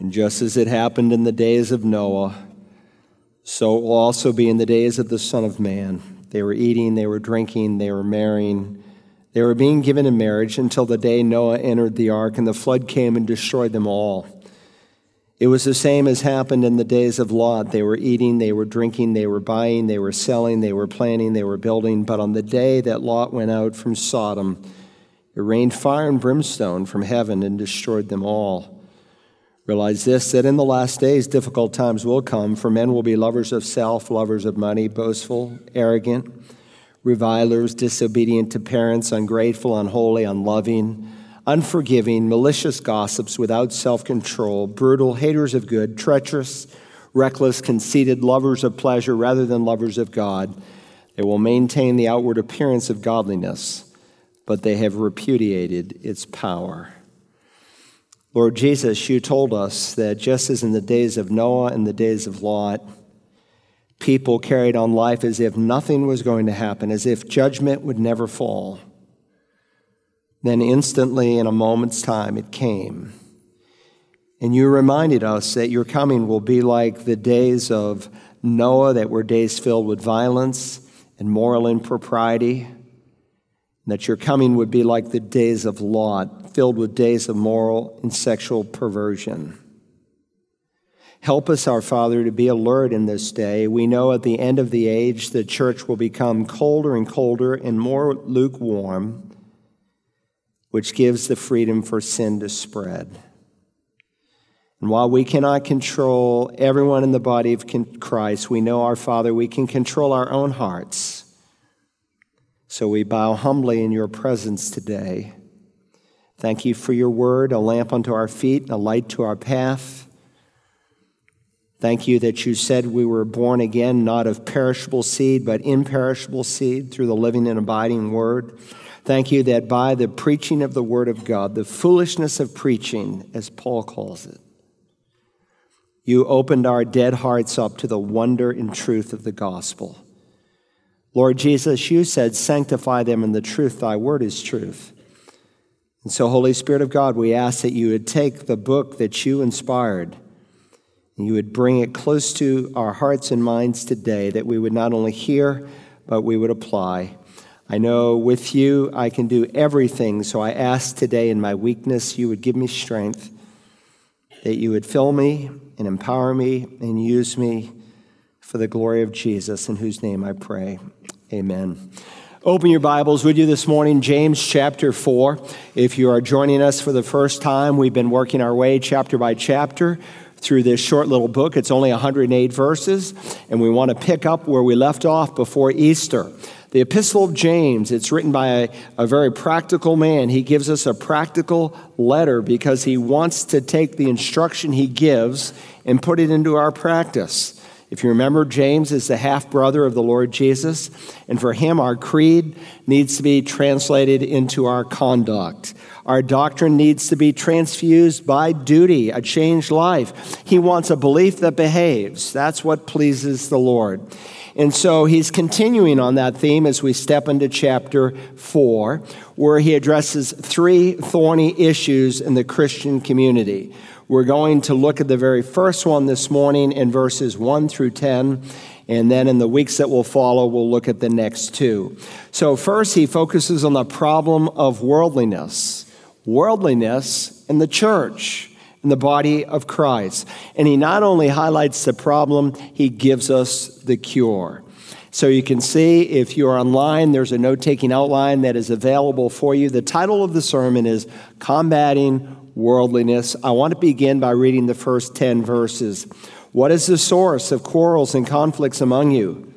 And just as it happened in the days of Noah, so it will also be in the days of the Son of Man. They were eating, they were drinking, they were marrying, they were being given in marriage until the day Noah entered the ark and the flood came and destroyed them all. It was the same as happened in the days of Lot. They were eating, they were drinking, they were buying, they were selling, they were planting, they were building. But on the day that Lot went out from Sodom, it rained fire and brimstone from heaven and destroyed them all. Realize this that in the last days, difficult times will come, for men will be lovers of self, lovers of money, boastful, arrogant, revilers, disobedient to parents, ungrateful, unholy, unloving, unforgiving, malicious gossips without self control, brutal, haters of good, treacherous, reckless, conceited, lovers of pleasure rather than lovers of God. They will maintain the outward appearance of godliness, but they have repudiated its power. Lord Jesus, you told us that just as in the days of Noah and the days of Lot, people carried on life as if nothing was going to happen, as if judgment would never fall. Then instantly, in a moment's time, it came. And you reminded us that your coming will be like the days of Noah, that were days filled with violence and moral impropriety, that your coming would be like the days of Lot, filled with days of moral and sexual perversion. Help us, our Father, to be alert in this day. We know at the end of the age the church will become colder and colder and more lukewarm, which gives the freedom for sin to spread. And while we cannot control everyone in the body of Christ, we know, our Father, we can control our own hearts. So we bow humbly in your presence today. Thank you for your word, a lamp unto our feet, a light to our path. Thank you that you said we were born again, not of perishable seed, but imperishable seed through the living and abiding word. Thank you that by the preaching of the word of God, the foolishness of preaching, as Paul calls it, you opened our dead hearts up to the wonder and truth of the gospel. Lord Jesus, you said, Sanctify them in the truth, thy word is truth. And so, Holy Spirit of God, we ask that you would take the book that you inspired and you would bring it close to our hearts and minds today, that we would not only hear, but we would apply. I know with you I can do everything, so I ask today in my weakness you would give me strength, that you would fill me and empower me and use me for the glory of Jesus, in whose name I pray. Amen. Open your Bibles, with you, this morning, James chapter 4. If you are joining us for the first time, we've been working our way chapter by chapter through this short little book. It's only 108 verses, and we want to pick up where we left off before Easter. The Epistle of James, it's written by a, a, very practical man. He gives us a practical letter because he wants to take the instruction he gives and put it into our practice. If you remember, James is the half brother of the Lord Jesus, and for him, our creed needs to be translated into our conduct. Our doctrine needs to be transfused by duty, a changed life. He wants a belief that behaves. That's what pleases the Lord. And so he's continuing on that theme as we step into chapter 4, where he addresses three thorny issues in the Christian community. We're going to look at the very first one this morning in verses 1 through 10. And then in the weeks that will follow, we'll look at the next two. So, first, he focuses on the problem of worldliness, worldliness in the church, in the body of Christ. And he not only highlights the problem, he gives us the cure. So you can see if you're online, there's a note taking outline that is available for you. The title of the sermon is Combating worldliness. I want to begin by reading the first 10 verses. What is the source of quarrels and conflicts among you?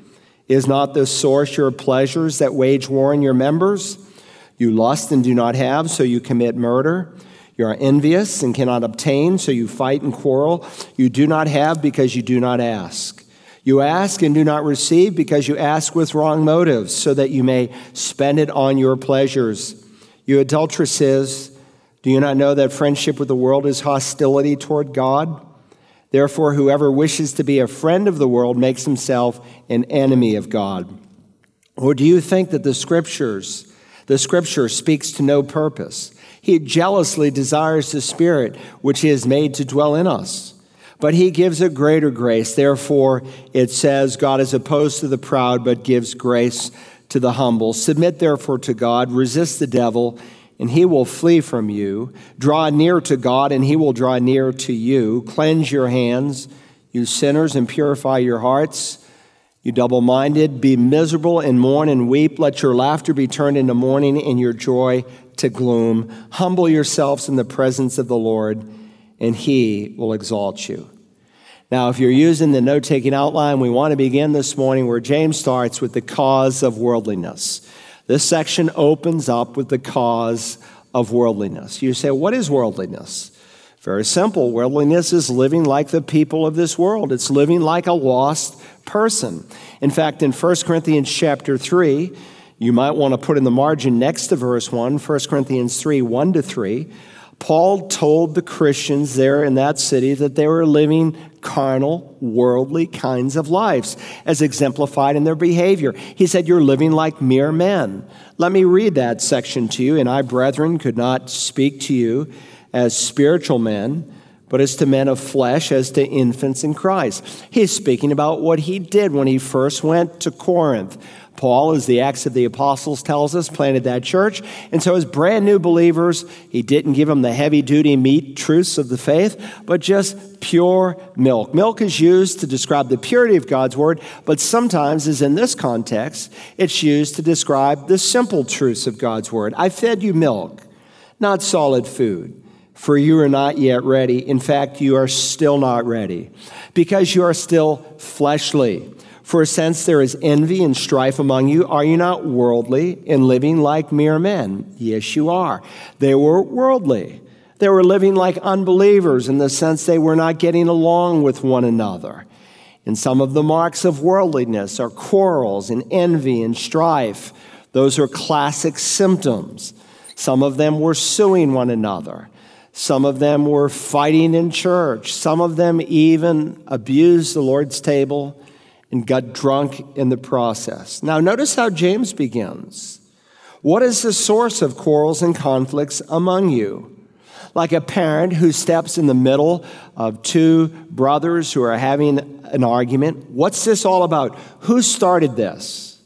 Is not the source your pleasures that wage war in your members? You lust and do not have, so you commit murder. You are envious and cannot obtain, so you fight and quarrel. You do not have because you do not ask. You ask and do not receive because you ask with wrong motives, so that you may spend it on your pleasures. You adulteresses, do you not know that friendship with the world is hostility toward God? Therefore, whoever wishes to be a friend of the world makes himself an enemy of God. Or do you think that the scriptures, the scripture speaks to no purpose? He jealously desires the Spirit which He has made to dwell in us. But He gives a greater grace. Therefore, it says, God is opposed to the proud, but gives grace to the humble. Submit therefore to God, resist the devil, and he will flee from you. Draw near to God, and he will draw near to you. Cleanse your hands, you sinners, and purify your hearts. You double minded, be miserable and mourn and weep. Let your laughter be turned into mourning and your joy to gloom. Humble yourselves in the presence of the Lord, and he will exalt you. Now, if you're using the note taking outline, we want to begin this morning where James starts with the cause of worldliness. This section opens up with the cause of worldliness. You say, What is worldliness? Very simple. Worldliness is living like the people of this world. It's living like a lost person. In fact, in 1 Corinthians chapter 3, you might want to put in the margin next to verse 1, 1 Corinthians 3, 1 to 3, Paul told the Christians there in that city that they were living carnal, worldly kinds of lives, as exemplified in their behavior. He said, You're living like mere men. Let me read that section to you. And I, brethren, could not speak to you as spiritual men, but as to men of flesh, as to infants in Christ. He's speaking about what he did when he first went to Corinth. Paul, as the Acts of the Apostles tells us, planted that church. And so, as brand new believers, he didn't give them the heavy duty meat truths of the faith, but just pure milk. Milk is used to describe the purity of God's word, but sometimes, as in this context, it's used to describe the simple truths of God's word. I fed you milk, not solid food for you are not yet ready. In fact, you are still not ready because you are still fleshly. For since there is envy and strife among you, are you not worldly and living like mere men? Yes, you are. They were worldly. They were living like unbelievers in the sense they were not getting along with one another. And some of the marks of worldliness are quarrels and envy and strife. Those are classic symptoms. Some of them were suing one another. Some of them were fighting in church. Some of them even abused the Lord's table and got drunk in the process. Now, notice how James begins. What is the source of quarrels and conflicts among you? Like a parent who steps in the middle of two brothers who are having an argument. What's this all about? Who started this?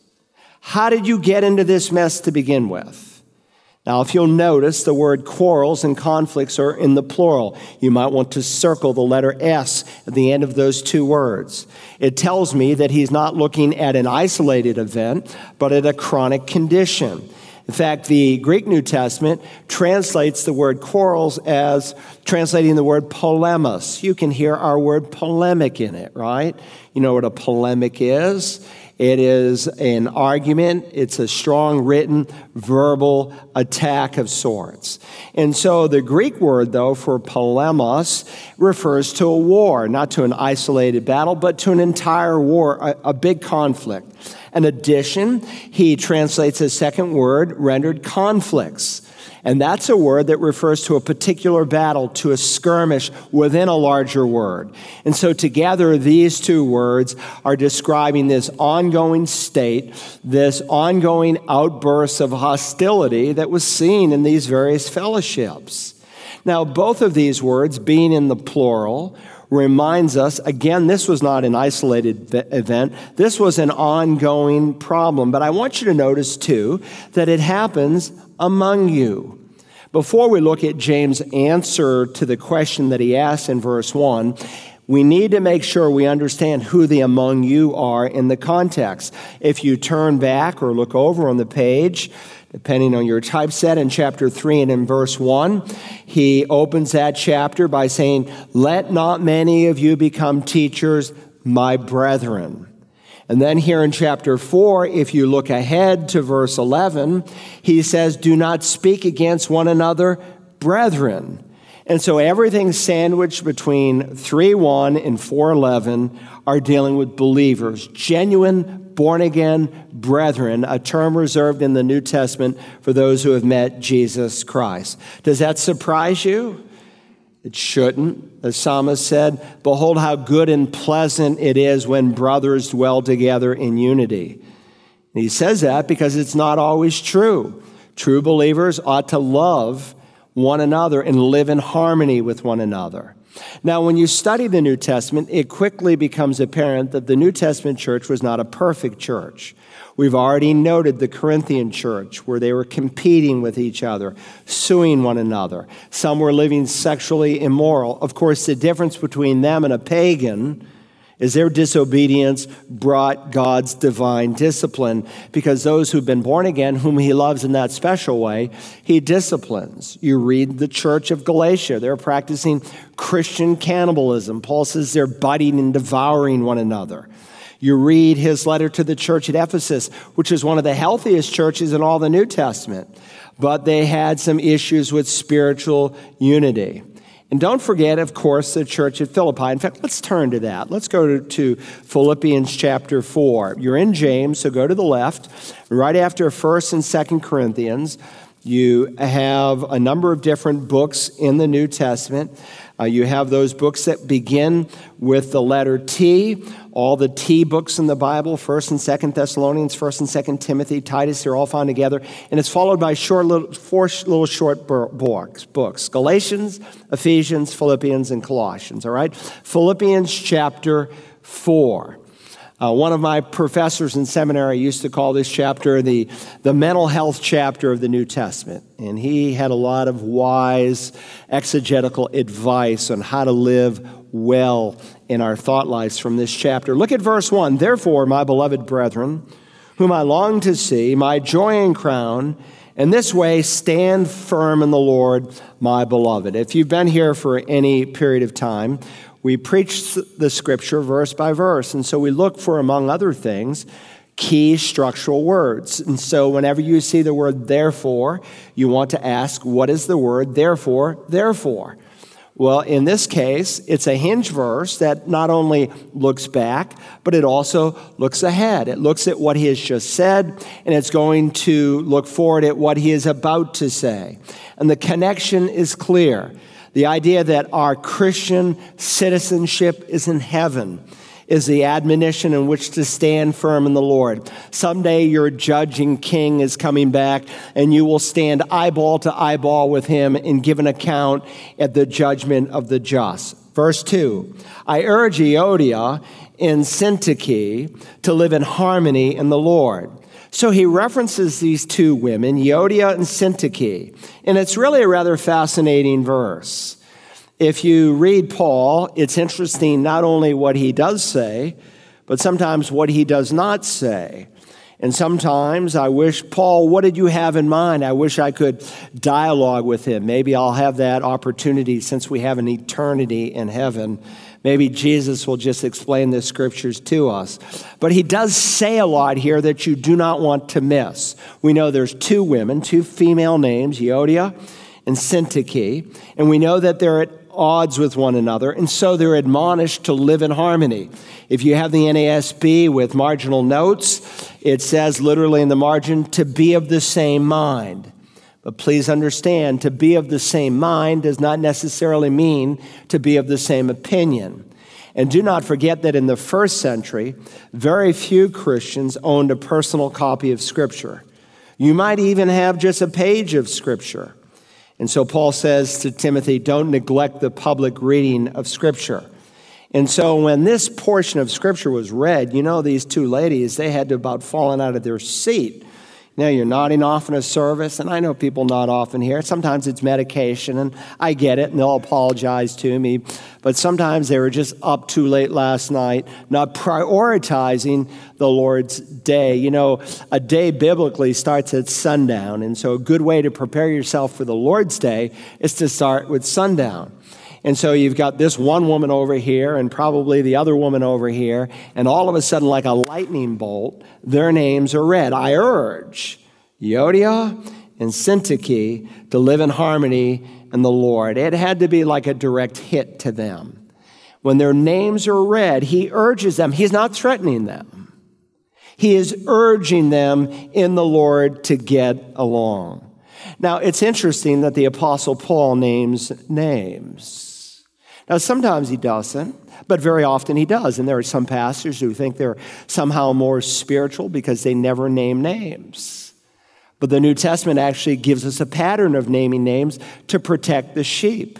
How did you get into this mess to begin with? Now, if you'll notice, the word quarrels and conflicts are in the plural. You might want to circle the letter S at the end of those two words. It tells me that he's not looking at an isolated event, but at a chronic condition. In fact, the Greek New Testament translates the word quarrels as translating the word polemos. You can hear our word polemic in it, right? You know what a polemic is? It is an argument, it's a strong written verbal attack of sorts. And so the Greek word, though, for polemos refers to a war, not to an isolated battle, but to an entire war, a, a big conflict. In addition, he translates a second word rendered conflicts. And that's a word that refers to a particular battle, to a skirmish within a larger word. And so together, these two words are describing this ongoing state, this ongoing outburst of hostility that was seen in these various fellowships. Now, both of these words, being in the plural, reminds us again, this was not an isolated event, this was an ongoing problem. But I want you to notice, too, that it happens among you. Before we look at James' answer to the question that he asked in verse 1, we need to make sure we understand who the among you are in the context. If you turn back or look over on the page, depending on your typeset in chapter 3 and in verse 1, he opens that chapter by saying, Let not many of you become teachers, my brethren. And then here in chapter 4, if you look ahead to verse 11, he says, Do not speak against one another, brethren. And so everything sandwiched between 3 1 and 4 11 are dealing with believers, genuine, born again brethren, a term reserved in the New Testament for those who have met Jesus Christ. Does that surprise you? It shouldn't. The psalmist said, Behold, how good and pleasant it is when brothers dwell together in unity. And he says that because it's not always true. True believers ought to love one another and live in harmony with one another. Now, when you study the New Testament, it quickly becomes apparent that the New Testament church was not a perfect church. We've already noted the Corinthian church where they were competing with each other, suing one another. Some were living sexually immoral. Of course, the difference between them and a pagan is their disobedience brought God's divine discipline because those who've been born again, whom he loves in that special way, he disciplines. You read the church of Galatia, they're practicing Christian cannibalism. Paul says they're biting and devouring one another. You read his letter to the church at Ephesus, which is one of the healthiest churches in all the New Testament, but they had some issues with spiritual unity. And don't forget, of course, the church at Philippi. In fact, let's turn to that. Let's go to, Philippians chapter 4. You're in James, so go to the left. Right after 1st and 2nd Corinthians, you have a number of different books in the New Testament. Uh, you have those books that begin with the letter T, all the T books in the Bible, 1st and 2nd Thessalonians, 1st and 2nd Timothy, Titus, they're all found together. And it's followed by short little, four little short books, books Galatians, Ephesians, Philippians, and Colossians, all right? Philippians chapter 4. Uh, one of my professors in seminary used to call this chapter the, the mental health chapter of the New Testament. And he had a lot of wise exegetical advice on how to live well in our thought lives from this chapter. Look at verse 1. Therefore, my beloved brethren, whom I long to see, my joy and crown, in this way stand firm in the Lord, my beloved. If you've been here for any period of time, we preach the scripture verse by verse. And so we look for, among other things, key structural words. And so whenever you see the word therefore, you want to ask, what is the word therefore, therefore? Well, in this case, it's a hinge verse that not only looks back, but it also looks ahead. It looks at what he has just said, and it's going to look forward at what he is about to say. And the connection is clear. The idea that our Christian citizenship is in heaven is the admonition in which to stand firm in the Lord. Someday your judging king is coming back and you will stand eyeball to eyeball with him and give an account at the judgment of the just. Verse 2 I urge Euodia and Syntyche to live in harmony in the Lord. So he references these two women, Euodia and Syntyche, and it's really a rather fascinating verse. If you read Paul, it's interesting not only what he does say, but sometimes what he does not say. And sometimes I wish, Paul, what did you have in mind? I wish I could dialogue with him. Maybe I'll have that opportunity since we have an eternity in heaven. Maybe Jesus will just explain the scriptures to us. But he does say a lot here that you do not want to miss. We know there's two women, two female names, Euodia and Syntyche, and we know that they're at odds with one another, and so they're admonished to live in harmony. If you have the NASB with marginal notes, it says literally in the margin, to be of the same mind. But please understand, to be of the same mind does not necessarily mean to be of the same opinion. And do not forget that in the first century, very few Christians owned a personal copy of Scripture. You might even have just a page of Scripture. And so Paul says to Timothy, don't neglect the public reading of Scripture. And so when this portion of Scripture was read, you know, these two ladies, they had to about fallen out of their seat now you're nodding off in a service, and I know people nod off in here. Sometimes it's medication, and I get it, and they'll apologize to me. But sometimes they were just up too late last night, not prioritizing the Lord's day. You know, a day biblically starts at sundown, and so a good way to prepare yourself for the Lord's day is to start with sundown. And so you've got this one woman over here and probably the other woman over here, and all of a sudden, like a lightning bolt, their names are read. I urge Euodia and Syntyche to live in harmony in the Lord. It had to be like a direct hit to them. When their names are read, he urges them, he's not threatening them. He is urging them in the Lord to get along. Now, it's interesting that the Apostle Paul names names. Now, sometimes he doesn't, but very often he does. And there are some pastors who think they're somehow more spiritual because they never name names. But the New Testament actually gives us a pattern of naming names to protect the sheep.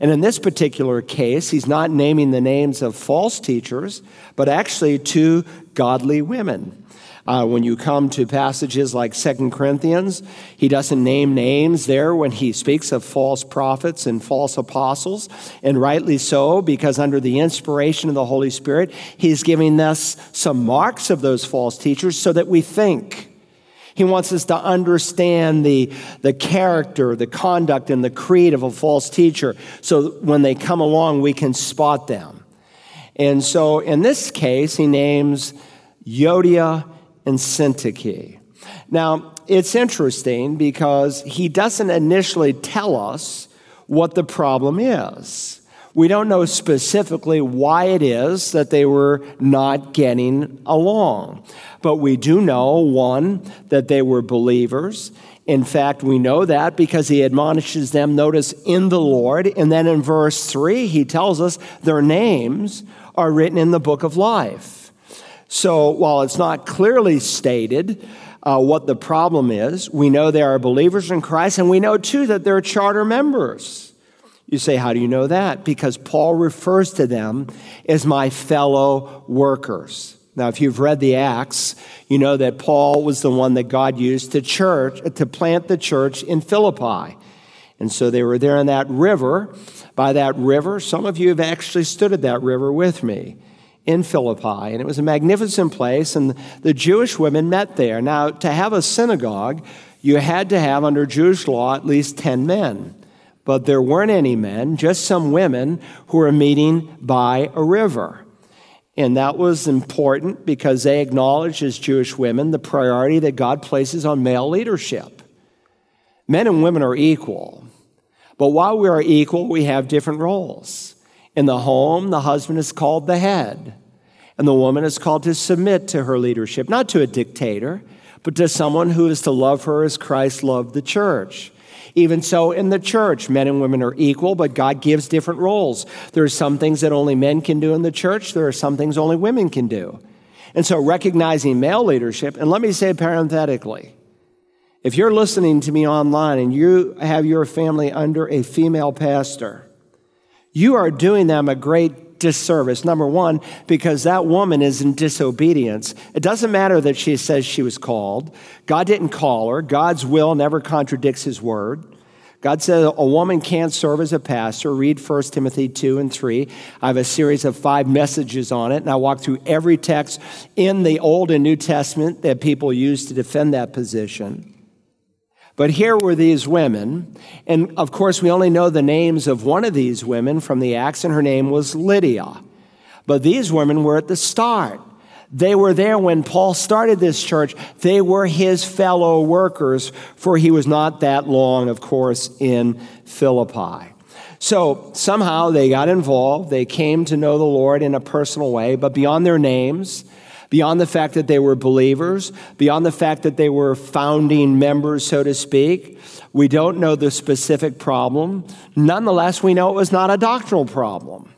And in this particular case, he's not naming the names of false teachers, but actually two godly women. Uh, when you come to passages like Second Corinthians, he doesn't name names there when he speaks of false prophets and false apostles, and rightly so, because under the inspiration of the Holy Spirit, he's giving us some marks of those false teachers so that we think. He wants us to understand the, the character, the conduct, and the creed of a false teacher so when they come along, we can spot them. And so in this case, he names Euodia and Syntyche. Now, it's interesting because he doesn't initially tell us what the problem is. We don't know specifically why it is that they were not getting along. But we do know, one, that they were believers. In fact, we know that because he admonishes them, notice, in the Lord. And then in verse 3, he tells us their names are written in the book of life. So while it's not clearly stated, uh, what the problem is. We know they are believers in Christ, and we know too that they're charter members. You say, How do you know that? Because Paul refers to them as my fellow workers. Now, if you've read the Acts, you know that Paul was the one that God used to church to plant the church in Philippi. And so they were there in that river. By that river, some of you have actually stood at that river with me in Philippi. And it was a magnificent place, and the Jewish women met there. Now, to have a synagogue, you had to have, under Jewish law, at least 10 men but there weren't any men, just some women who were meeting by a river. And that was important because they acknowledged, as Jewish women, the priority that God places on male leadership. Men and women are equal. But while we are equal, we have different roles. In the home, the husband is called the head, and the woman is called to submit to her leadership, not to a dictator, but to someone who is to love her as Christ loved the church. Even so, in the church, men and women are equal, but God gives different roles. There are some things that only men can do in the church, there are some things only women can do. And so, recognizing male leadership, and let me say parenthetically, if you're listening to me online and you have your family under a female pastor, you are doing them a great disservice. Number one, because that woman is in disobedience. It doesn't matter that she says she was called. God didn't call her. God's will never contradicts his word. God says a woman can't serve as a pastor. Read 1 Timothy 2 and 3. I have a series of five messages on it, and I walk through every text in the Old and New Testament that people use to defend that position. But here were these women, and of course, we only know the names of one of these women from the Acts, and her name was Lydia. But these women were at the start. They were there when Paul started this church. They were his fellow workers, for he was not that long, of course, in Philippi. So somehow they got involved. They came to know the Lord in a personal way, but beyond their names, beyond the fact that they were believers, beyond the fact that they were founding members, so to speak. We don't know the specific problem. Nonetheless, we know it was not a doctrinal problem.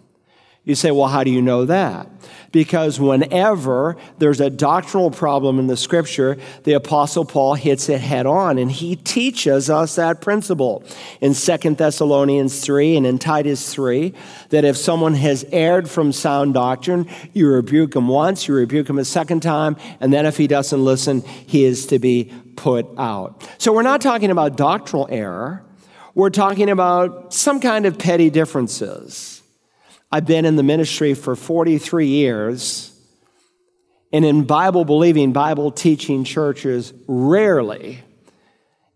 You say, well, how do you know that? Because whenever there's a doctrinal problem in the scripture, the apostle Paul hits it head on and he teaches us that principle in Second Thessalonians 3 and in Titus 3 that if someone has erred from sound doctrine, you rebuke him once, you rebuke him a second time, and then if he doesn't listen, he is to be put out. So we're not talking about doctrinal error. We're talking about some kind of petty differences. I've been in the ministry for 43 years. And in Bible believing, Bible teaching churches, rarely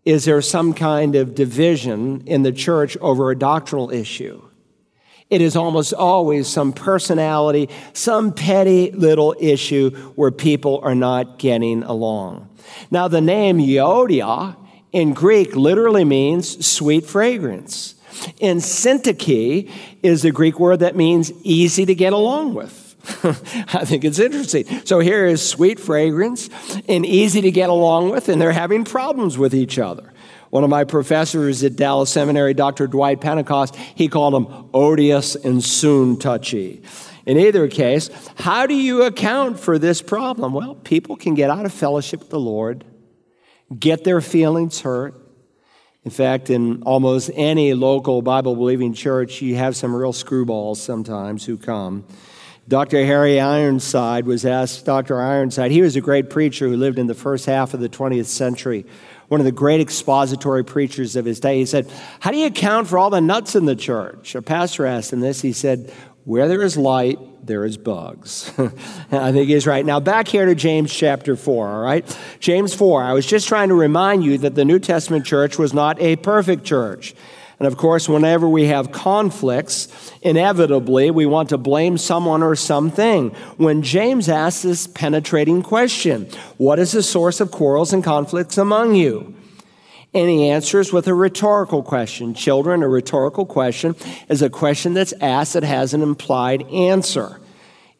is there some kind of division in the church over a doctrinal issue. It is almost always some personality, some petty little issue where people are not getting along. Now, the name Euodia in Greek literally means sweet fragrance. And syntyche is the Greek word that means easy to get along with. I think it's interesting. So here is sweet fragrance and easy to get along with, and they're having problems with each other. One of my professors at Dallas Seminary, Dr. Dwight Pentecost, he called them odious and soon touchy. In either case, how do you account for this problem? Well, people can get out of fellowship with the Lord get their feelings hurt. In fact, in almost any local Bible believing church, you have some real screwballs sometimes who come. Dr. Harry Ironside was asked, Dr. Ironside, he was a great preacher who lived in the first half of the 20th century, one of the great expository preachers of his day. He said, How do you account for all the nuts in the church? A pastor asked him this. He said, Where there is light, there is bugs. I think he's right. Now, back here to James chapter 4, all right? James 4. I was just trying to remind you that the New Testament church was not a perfect church. And of course, whenever we have conflicts, inevitably we want to blame someone or something. When James asks this penetrating question, What is the source of quarrels and conflicts among you? And he answers with a rhetorical question. Children, a rhetorical question is a question that's asked that has an implied answer.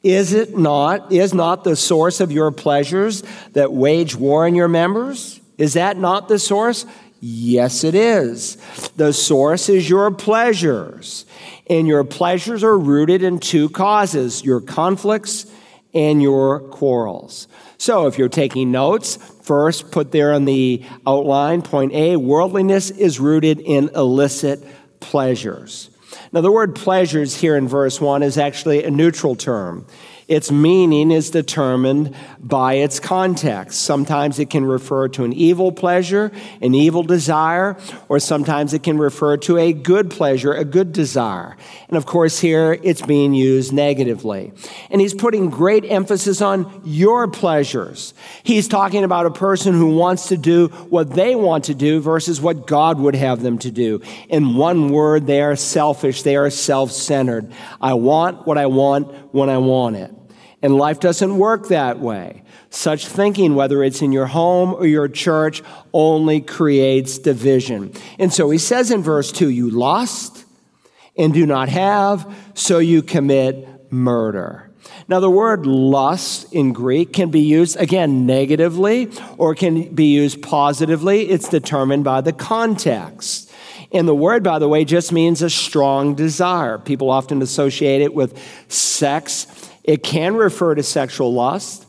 Is it not, is not the source of your pleasures that wage war in your members? Is that not the source? Yes, it is. The source is your pleasures. And your pleasures are rooted in two causes your conflicts and your quarrels. So if you're taking notes, first put there on the outline point A worldliness is rooted in illicit pleasures. Now, the word pleasures here in verse 1 is actually a neutral term. Its meaning is determined by its context. Sometimes it can refer to an evil pleasure, an evil desire, or sometimes it can refer to a good pleasure, a good desire. And of course, here it's being used negatively. And he's putting great emphasis on your pleasures. He's talking about a person who wants to do what they want to do versus what God would have them to do. In one word, they are selfish, they are self centered. I want what I want when I want it. And life doesn't work that way. Such thinking, whether it's in your home or your church, only creates division. And so he says in verse 2 you lost and do not have, so you commit murder. Now, the word lust in Greek can be used, again, negatively or can be used positively. It's determined by the context. And the word, by the way, just means a strong desire. People often associate it with sex it can refer to sexual lust.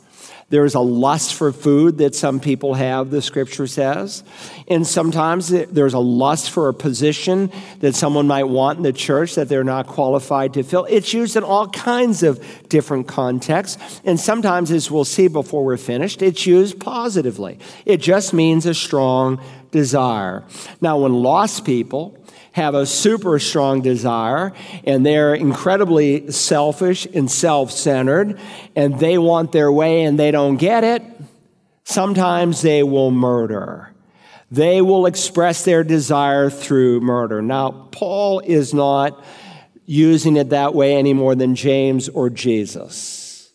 There's a lust for food that some people have, the scripture says. And sometimes there's a lust for a position that someone might want in the church that they're not qualified to fill. It's used in all kinds of different contexts. And sometimes, as we'll see before we're finished, it's used positively. It just means a strong desire. Now, when lost people, have a super strong desire and they're incredibly selfish and self centered and they want their way and they don't get it, sometimes they will murder. They will express their desire through murder. Now, Paul is not using it that way any more than James or Jesus.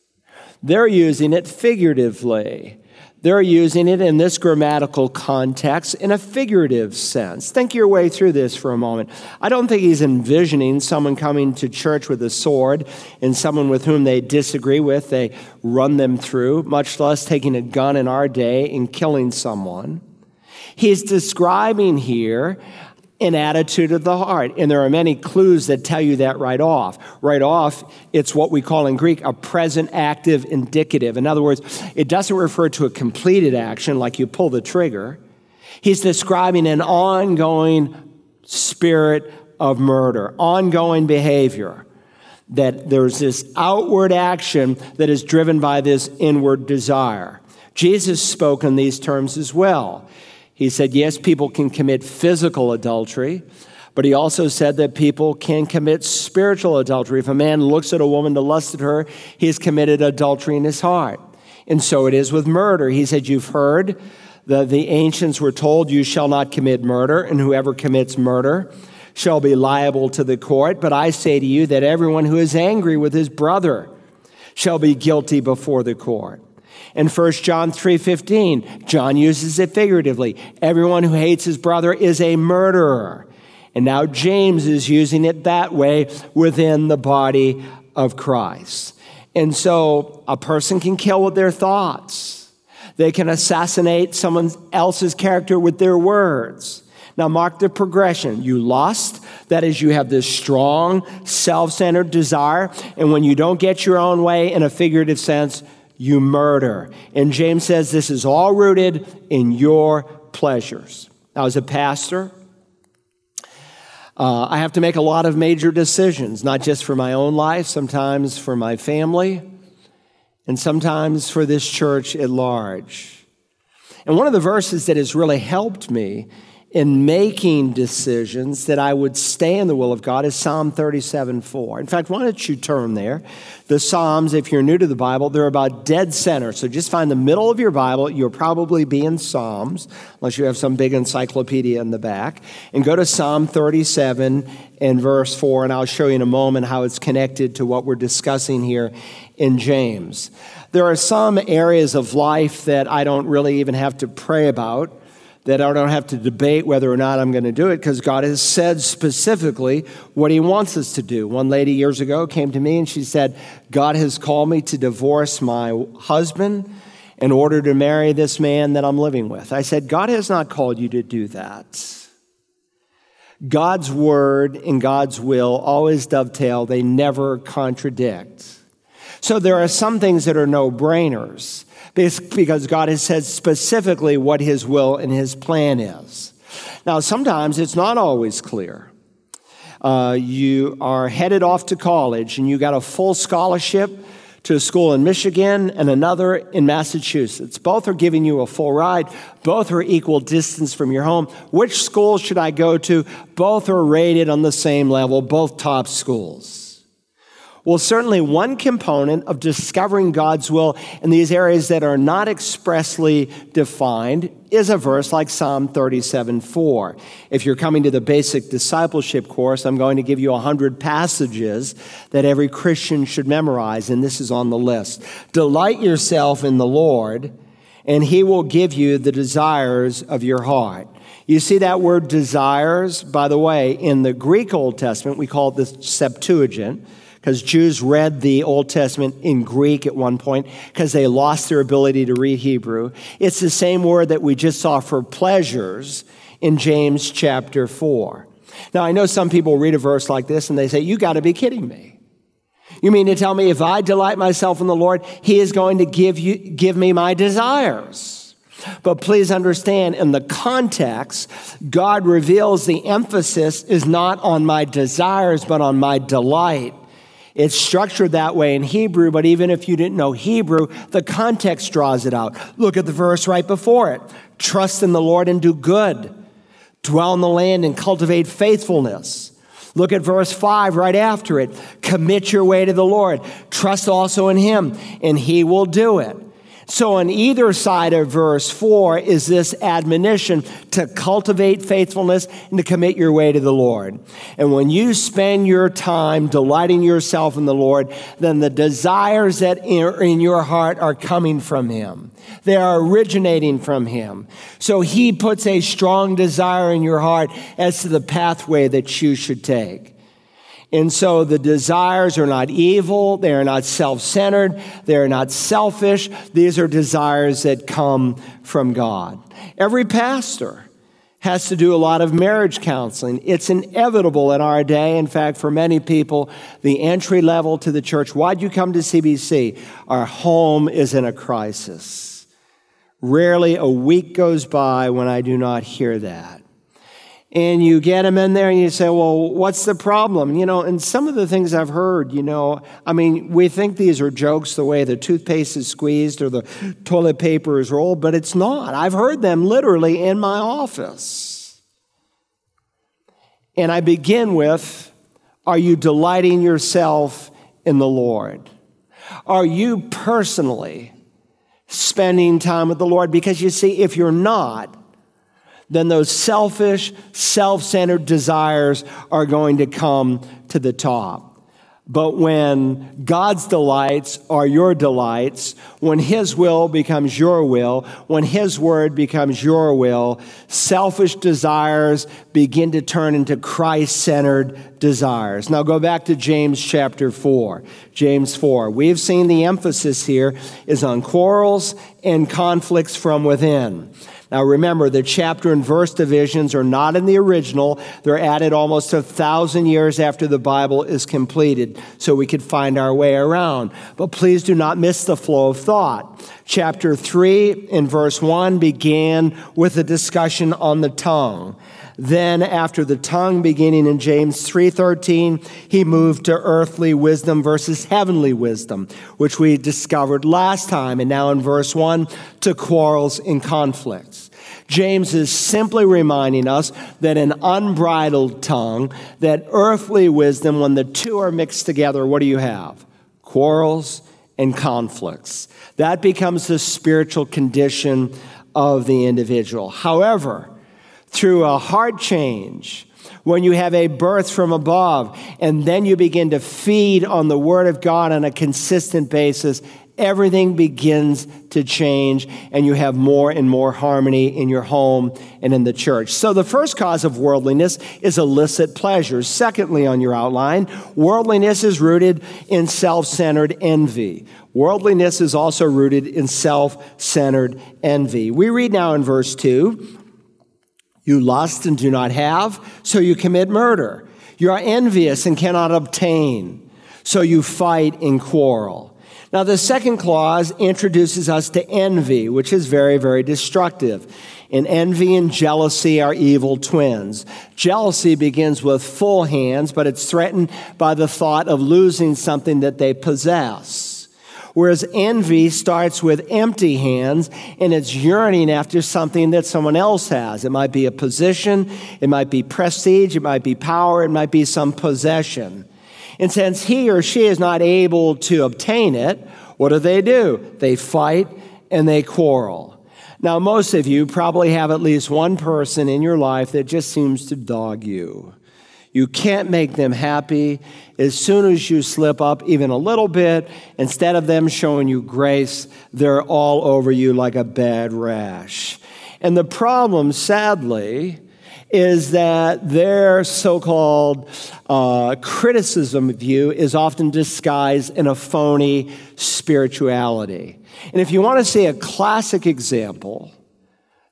They're using it figuratively. They're using it in this grammatical context in a figurative sense. Think your way through this for a moment. I don't think he's envisioning someone coming to church with a sword and someone with whom they disagree with, they run them through, much less taking a gun in our day and killing someone. He's describing here an attitude of the heart. And there are many clues that tell you that right off. Right off, it's what we call in Greek a present active indicative. In other words, it doesn't refer to a completed action like you pull the trigger. He's describing an ongoing spirit of murder, ongoing behavior. That there's this outward action that is driven by this inward desire. Jesus spoke in these terms as well. He said, yes, people can commit physical adultery, but he also said that people can commit spiritual adultery. If a man looks at a woman to lust at her, he has committed adultery in his heart. And so it is with murder. He said, You've heard that the ancients were told, You shall not commit murder, and whoever commits murder shall be liable to the court. But I say to you that everyone who is angry with his brother shall be guilty before the court. In 1 John 3:15, John uses it figuratively. Everyone who hates his brother is a murderer. And now James is using it that way within the body of Christ. And so a person can kill with their thoughts. They can assassinate someone else's character with their words. Now, mark the progression. You lust, that is, you have this strong, self centered desire. And when you don't get your own way in a figurative sense, you murder. And James says this is all rooted in your pleasures. Now, as a pastor, uh, I have to make a lot of major decisions, not just for my own life, sometimes for my family, and sometimes for this church at large. And one of the verses that has really helped me in making decisions that I would stay in the will of God is Psalm 37 4. In fact, why don't you turn there? The Psalms, if you're new to the Bible, they're about dead center. So just find the middle of your Bible. You'll probably be in Psalms, unless you have some big encyclopedia in the back. And go to Psalm 37 and verse 4, and I'll show you in a moment how it's connected to what we're discussing here in James. There are some areas of life that I don't really even have to pray about that I don't have to debate whether or not I'm going to do it because God has said specifically what He wants us to do. One lady years ago came to me and she said, God has called me to divorce my husband in order to marry this man that I'm living with. I said, God has not called you to do that. God's word and God's will always dovetail, they never contradict. So there are some things that are no brainers because God has said specifically what His will and His plan is. Now, sometimes it's not always clear. Uh, you are headed off to college and you got a full scholarship to a school in Michigan and another in Massachusetts. Both are giving you a full ride. Both are equal distance from your home. Which school should I go to? Both are rated on the same level, both top schools. Well, certainly one component of discovering God's will in these areas that are not expressly defined is a verse like Psalm 37 4. If you're coming to the basic discipleship course, I'm going to give you 100 passages that every Christian should memorize, and this is on the list. Delight yourself in the Lord, and he will give you the desires of your heart. You see that word desires, by the way, in the Greek Old Testament, we call it the Septuagint because Jews read the Old Testament in Greek at one point because they lost their ability to read Hebrew. It's the same word that we just saw for pleasures in James chapter 4. Now, I know some people read a verse like this and they say, You got to be kidding me. You mean to tell me if I delight myself in the Lord, He is going to give, you, give me my desires? But please understand, in the context, God reveals the emphasis is not on my desires, but on my delight. It's structured that way in Hebrew, but even if you didn't know Hebrew, the context draws it out. Look at the verse right before it trust in the Lord and do good, dwell in the land and cultivate faithfulness. Look at verse 5 right after it. Commit your way to the Lord. Trust also in Him, and He will do it. So, on either side of verse 4 is this admonition to cultivate faithfulness and to commit your way to the Lord. And when you spend your time delighting yourself in the Lord, then the desires that are in your heart are coming from Him. They are originating from Him. So, He puts a strong desire in your heart as to the pathway that you should take. And so the desires are not evil, they are not self centered, they are not selfish. These are desires that come from God. Every pastor has to do a lot of marriage counseling. It's inevitable in our day. In fact, for many people, the entry level to the church why'd you come to CBC? Our home is in a crisis. Rarely a week goes by when I do not hear that and you get them in there and you say, well, what's the problem? You know, and some of the things I've heard, you know, I mean, we think these are jokes the way the toothpaste is squeezed or the toilet paper is rolled, but it's not. I've heard them literally in my office. And I begin with, are you delighting yourself in the Lord? Are you personally spending time with the Lord? Because you see, if you're not, then those selfish, self centered desires are going to come to the top. But when God's delights are your delights, when His will becomes your will, when His word becomes your will, selfish desires begin to turn into Christ centered desires. Now go back to James chapter 4. James 4. We've seen the emphasis here is on quarrels and conflicts from within. Now remember, the chapter and verse divisions are not in the original. They're added almost a thousand years after the Bible is completed so we could find our way around. But please do not miss the flow of thought. Chapter 3 in verse 1 began with a discussion on the tongue. Then after the tongue beginning in James 3:13, he moved to earthly wisdom versus heavenly wisdom, which we discovered last time and now in verse 1 to quarrels and conflicts. James is simply reminding us that an unbridled tongue, that earthly wisdom, when the two are mixed together, what do you have? Quarrels and conflicts. That becomes the spiritual condition of the individual. However, through a heart change, when you have a birth from above, and then you begin to feed on the Word of God on a consistent basis, everything begins to change, and you have more and more harmony in your home and in the church. So, the first cause of worldliness is illicit pleasures. Secondly, on your outline, worldliness is rooted in self centered envy. Worldliness is also rooted in self centered envy. We read now in verse 2 you lust and do not have, so you commit murder. You are envious and cannot obtain, so you fight and quarrel. Now, the second clause introduces us to envy, which is very, very destructive. And envy and jealousy are evil twins. Jealousy begins with full hands, but it's threatened by the thought of losing something that they possess. Whereas envy starts with empty hands and it's yearning after something that someone else has. It might be a position, it might be prestige, it might be power, it might be some possession. And since he or she is not able to obtain it, what do they do? They fight and they quarrel. Now, most of you probably have at least one person in your life that just seems to dog you. You can't make them happy. As soon as you slip up even a little bit, instead of them showing you grace, they're all over you like a bad rash. And the problem, sadly, is that their so called uh, criticism of you is often disguised in a phony spirituality. And if you want to see a classic example,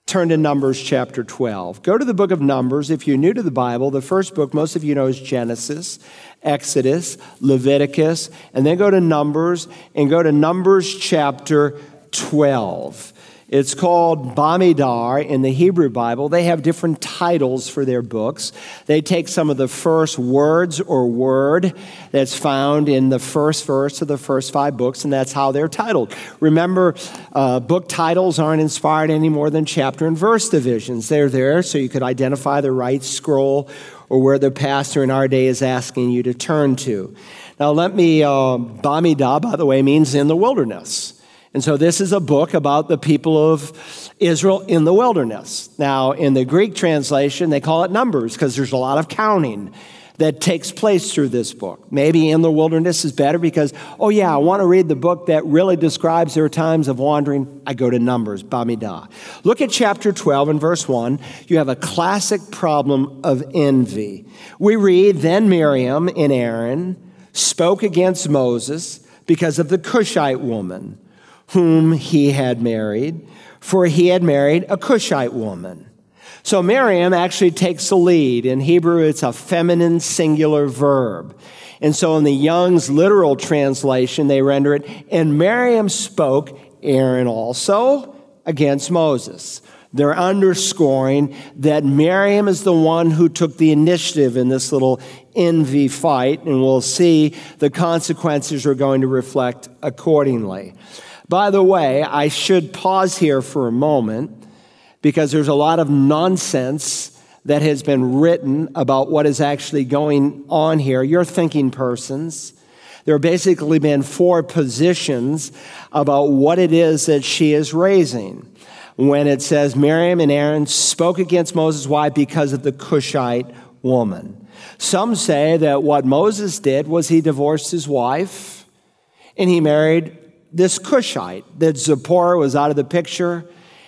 turn to Numbers chapter 12. Go to the book of Numbers. If you're new to the Bible, the first book most of you know is Genesis, Exodus, Leviticus, and then go to Numbers and go to Numbers chapter 12. It's called Bamidbar in the Hebrew Bible. They have different titles for their books. They take some of the first words or word that's found in the first verse of the first five books, and that's how they're titled. Remember, uh, book titles aren't inspired any more than chapter and verse divisions. They're there so you could identify the right scroll or where the pastor in our day is asking you to turn to. Now, let me, uh, Bamidbar, by the way, means in the wilderness. And so this is a book about the people of Israel in the wilderness. Now, in the Greek translation, they call it Numbers because there's a lot of counting that takes place through this book. Maybe in the wilderness is better because, oh yeah, I want to read the book that really describes their times of wandering. I go to Numbers, Bamidbar. Look at chapter 12 and verse 1. You have a classic problem of envy. We read, Then Miriam and Aaron spoke against Moses because of the Cushite woman whom he had married, for he had married a Cushite woman. So Miriam actually takes the lead. In Hebrew, it's a feminine singular verb. And so in the Young's literal translation, they render it, and Miriam spoke, Aaron also, against Moses. They're underscoring that Miriam is the one who took the initiative in this little envy fight, and we'll see the consequences are going to reflect accordingly. By the way, I should pause here for a moment because there's a lot of nonsense that has been written about what is actually going on here. You're thinking persons. There have basically been four positions about what it is that she is raising. When it says Miriam and Aaron spoke against Moses, why? Because of the Cushite woman. Some say that what Moses did was he divorced his wife and he married this Cushite, that Zipporah was out of the picture,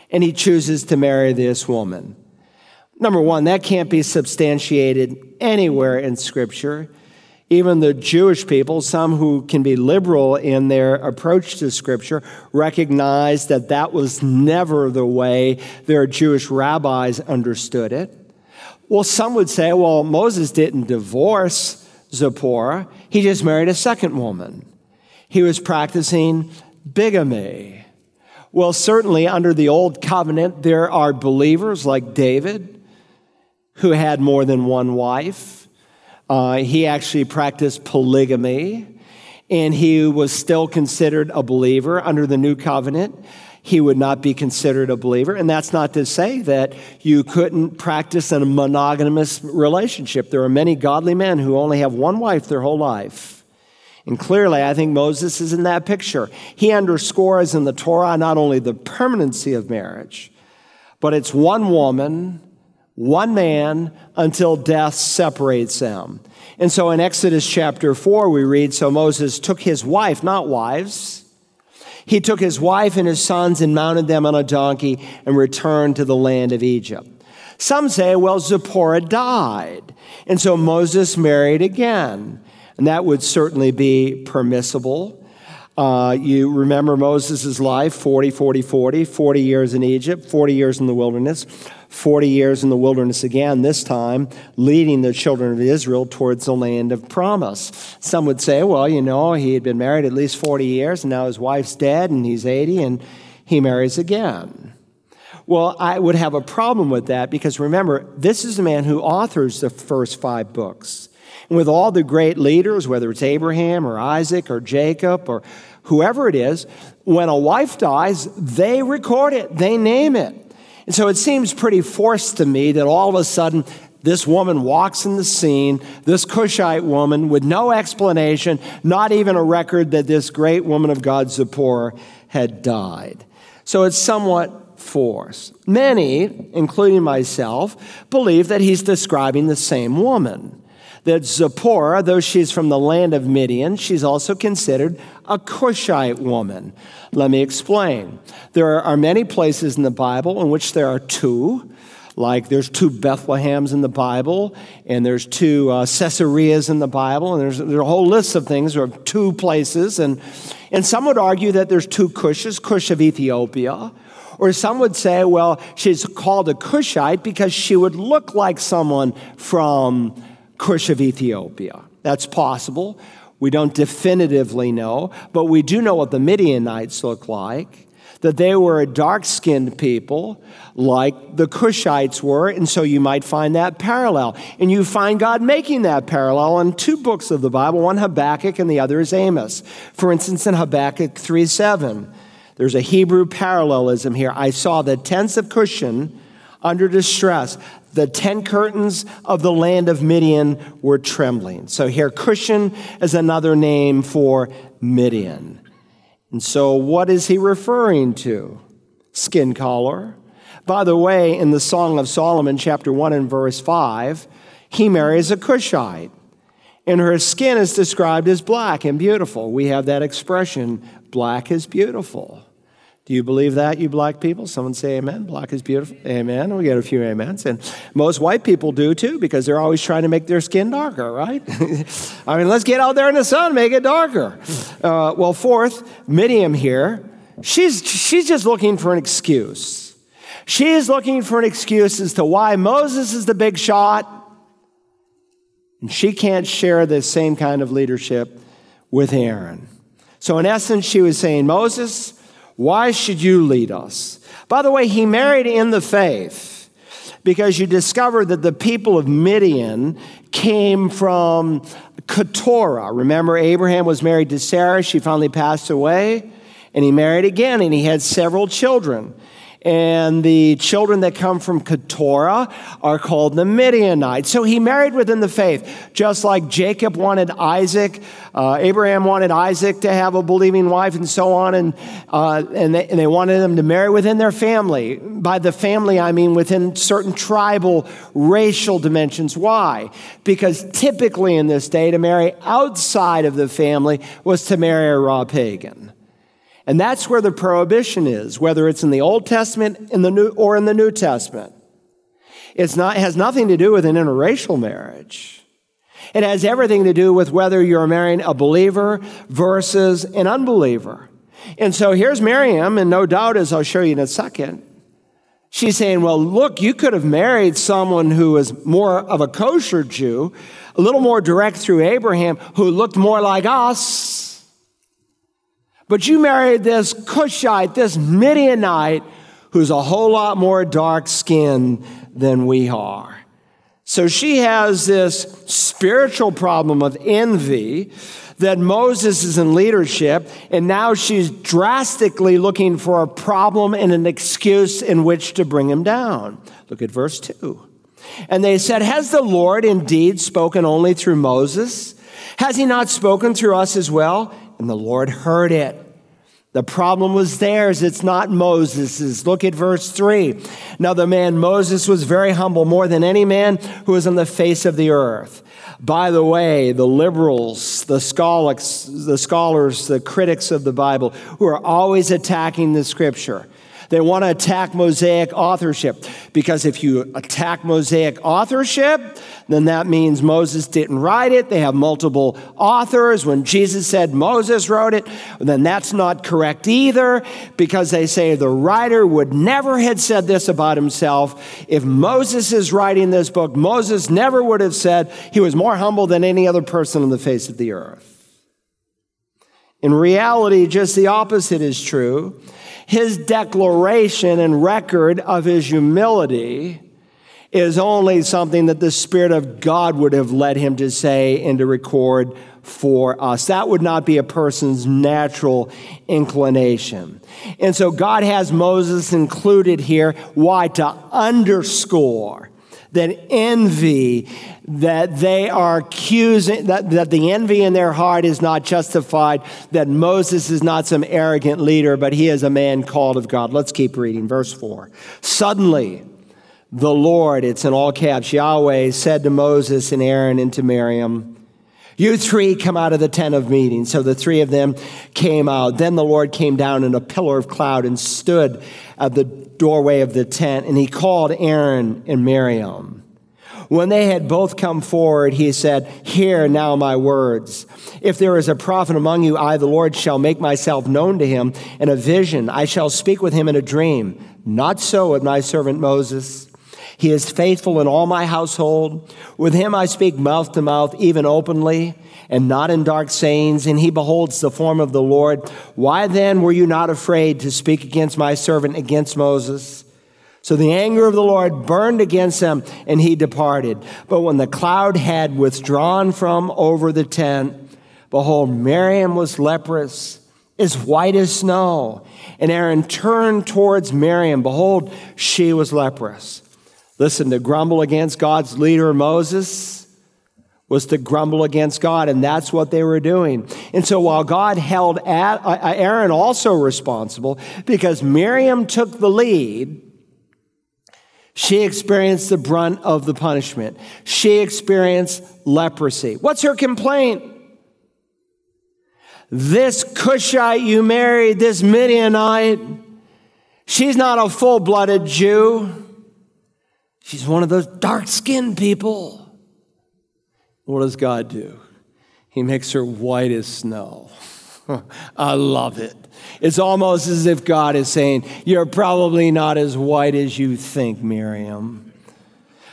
and he chooses to marry this woman. Number one, that can't be substantiated anywhere in Scripture. Even the Jewish people, some who can be liberal in their approach to Scripture, recognize that that was never the way their Jewish rabbis understood it. Well, some would say, well, Moses didn't divorce Zipporah, he just married a second woman. He was practicing bigamy. Well, certainly under the old covenant, there are believers like David who had more than one wife. Uh, he actually practiced polygamy, and he was still considered a believer under the new covenant. He would not be considered a believer. And that's not to say that you couldn't practice a monogamous relationship. There are many godly men who only have one wife their whole life. And clearly, I think Moses is in that picture. He underscores in the Torah not only the permanency of marriage, but it's one woman one man until death separates them. And so in Exodus chapter 4, we read So Moses took his wife, not wives, he took his wife and his sons and mounted them on a donkey and returned to the land of Egypt. Some say, well, Zipporah died. And so Moses married again. And that would certainly be permissible. Uh, you remember Moses' life 40, 40, 40, 40 years in Egypt, 40 years in the wilderness. 40 years in the wilderness again, this time leading the children of Israel towards the land of promise. Some would say, well, you know, he had been married at least 40 years, and now his wife's dead, and he's 80, and he marries again. Well, I would have a problem with that because remember, this is the man who authors the first five books. With all the great leaders, whether it's Abraham or Isaac or Jacob or whoever it is, when a wife dies, they record it, they name it. And so it seems pretty forced to me that all of a sudden this woman walks in the scene, this Cushite woman, with no explanation, not even a record that this great woman of God, Zipporah, had died. So it's somewhat forced. Many, including myself, believe that he's describing the same woman that Zipporah, though she's from the land of Midian, she's also considered a Cushite woman. Let me explain. There are many places in the Bible in which there are two. Like there's two Bethlehems in the Bible, and there's two uh, Caesareas in the Bible, and there's, there's a whole list of things. Are two places, and, and some would argue that there's two Cushes, Cush of Ethiopia, or some would say, well, she's called a Cushite because she would look like someone from Cush of Ethiopia. That's possible. We don't definitively know, but we do know what the Midianites look like. That they were a dark skinned people like the Cushites were, and so you might find that parallel. And you find God making that parallel in two books of the Bible one Habakkuk and the other is Amos. For instance, in Habakkuk 3 7, there's a Hebrew parallelism here. I saw the tents of Cushan under distress the tent curtains of the land of Midian were trembling. So here, Cushan is another name for Midian. And so, what is he referring to? Skin color. By the way, in the Song of Solomon, chapter 1 and verse 5, he marries a Cushite. And her skin is described as black and beautiful. We have that expression, black is beautiful. Do you believe that, you black people? Someone say amen. Black is beautiful. Amen. We get a few amens. And most white people do too because they're always trying to make their skin darker, right? I mean, let's get out there in the sun, make it darker. Uh, well, fourth, Miriam here, she's, she's just looking for an excuse. She is looking for an excuse as to why Moses is the big shot and she can't share the same kind of leadership with Aaron. So, in essence, she was saying, Moses, why should you lead us? By the way, he married in the faith because you discover that the people of Midian came from Keturah. Remember, Abraham was married to Sarah. She finally passed away, and he married again, and he had several children. And the children that come from Keturah are called the Midianites. So he married within the faith, just like Jacob wanted Isaac, uh, Abraham wanted Isaac to have a believing wife, and so on. And, uh, and, they, and they wanted them to marry within their family. By the family, I mean within certain tribal, racial dimensions. Why? Because typically in this day, to marry outside of the family was to marry a raw pagan. And that's where the prohibition is, whether it's in the Old Testament in the New, or in the New Testament. It's not, it has nothing to do with an interracial marriage. It has everything to do with whether you're marrying a believer versus an unbeliever. And so here's Miriam, and no doubt, as I'll show you in a second, she's saying, Well, look, you could have married someone who was more of a kosher Jew, a little more direct through Abraham, who looked more like us. But you married this Cushite, this Midianite, who's a whole lot more dark skinned than we are. So she has this spiritual problem of envy that Moses is in leadership, and now she's drastically looking for a problem and an excuse in which to bring him down. Look at verse 2. And they said, Has the Lord indeed spoken only through Moses? Has he not spoken through us as well? And the Lord heard it. The problem was theirs, it's not Moses's. Look at verse 3. Now, the man Moses was very humble, more than any man who was on the face of the earth. By the way, the liberals, the scholars, the scholars, the critics of the Bible, who are always attacking the scripture, they want to attack Mosaic authorship because if you attack Mosaic authorship, then that means Moses didn't write it. They have multiple authors. When Jesus said Moses wrote it, then that's not correct either because they say the writer would never have said this about himself. If Moses is writing this book, Moses never would have said he was more humble than any other person on the face of the earth. In reality, just the opposite is true his declaration and record of his humility is only something that the Spirit of God would have led him to say and to record for us. That would not be a person's natural inclination. And so God has Moses included here. Why? To underscore that envy that they are accusing, that, that the envy in their heart is not justified, that Moses is not some arrogant leader, but he is a man called of God. Let's keep reading. Verse 4. Suddenly, the Lord, it's in all caps, Yahweh said to Moses and Aaron and to Miriam, you three come out of the tent of meeting. So the three of them came out. Then the Lord came down in a pillar of cloud and stood at the doorway of the tent, and he called Aaron and Miriam. When they had both come forward, he said, Hear now my words. If there is a prophet among you, I, the Lord, shall make myself known to him in a vision. I shall speak with him in a dream. Not so with my servant Moses. He is faithful in all my household. With him I speak mouth to mouth, even openly, and not in dark sayings, and he beholds the form of the Lord. Why then were you not afraid to speak against my servant, against Moses? So the anger of the Lord burned against them, and he departed. But when the cloud had withdrawn from over the tent, behold, Miriam was leprous, as white as snow. And Aaron turned towards Miriam. Behold, she was leprous. Listen, to grumble against God's leader Moses was to grumble against God, and that's what they were doing. And so while God held Aaron also responsible because Miriam took the lead, she experienced the brunt of the punishment. She experienced leprosy. What's her complaint? This Cushite you married, this Midianite, she's not a full blooded Jew. She's one of those dark skinned people. What does God do? He makes her white as snow. I love it. It's almost as if God is saying, You're probably not as white as you think, Miriam.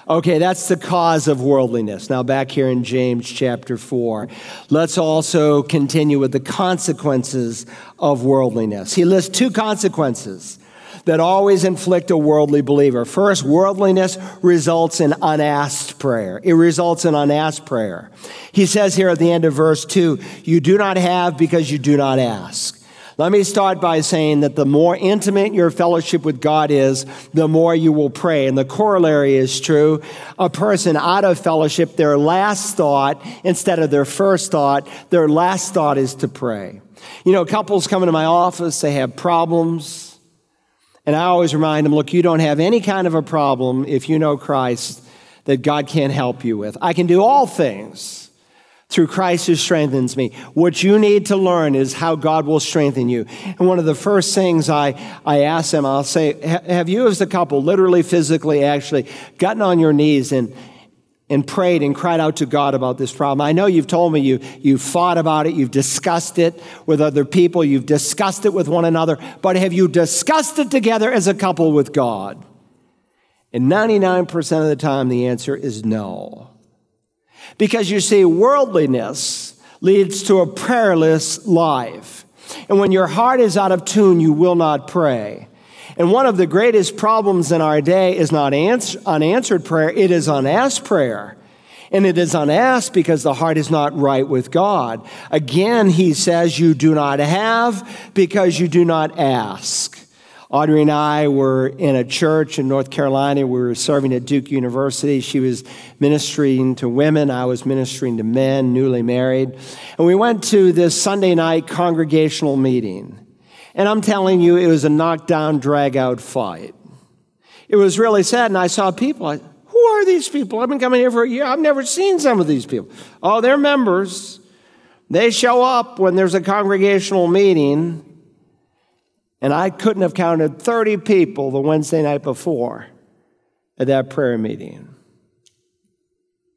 Okay, that's the cause of worldliness. Now, back here in James chapter 4, let's also continue with the consequences of worldliness. He lists two consequences that always inflict a worldly believer. First, worldliness results in unasked prayer. It results in unasked prayer. He says here at the end of verse 2 you do not have because you do not ask. Let me start by saying that the more intimate your fellowship with God is, the more you will pray. And the corollary is true. A person out of fellowship, their last thought, instead of their first thought, their last thought is to pray. You know, couples come into my office, they have problems and I always remind them look, you don't have any kind of a problem if you know Christ that God can't help you with. I can do all things through Christ who strengthens me. What you need to learn is how God will strengthen you. And one of the first things I, I ask them, I'll say, Have you as a couple, literally, physically, actually, gotten on your knees and and prayed and cried out to God about this problem. I know you've told me you, you've thought about it, you've discussed it with other people, you've discussed it with one another, but have you discussed it together as a couple with God? And 99% of the time, the answer is no. Because you see, worldliness leads to a prayerless life. And when your heart is out of tune, you will not pray. And one of the greatest problems in our day is not unanswered prayer, it is unasked prayer. And it is unasked because the heart is not right with God. Again, he says, You do not have because you do not ask. Audrey and I were in a church in North Carolina. We were serving at Duke University. She was ministering to women. I was ministering to men, newly married. And we went to this Sunday night congregational meeting. And I'm telling you, it was a knockdown, drag out fight. It was really sad. And I saw people, I, who are these people? I've been coming here for a year. I've never seen some of these people. Oh, they're members. They show up when there's a congregational meeting and I couldn't have counted 30 people the Wednesday night before at that prayer meeting.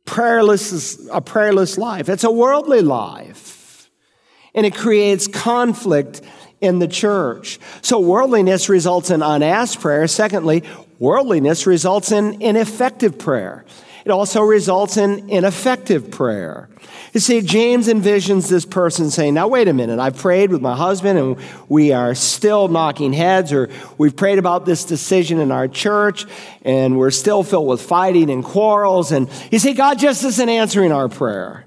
Prayerless is a prayerless life. It's a worldly life. And it creates conflict in the church. So worldliness results in unasked prayer. Secondly, worldliness results in ineffective prayer. It also results in ineffective prayer. You see, James envisions this person saying, Now, wait a minute, I've prayed with my husband and we are still knocking heads, or we've prayed about this decision in our church and we're still filled with fighting and quarrels. And you see, God just isn't answering our prayer.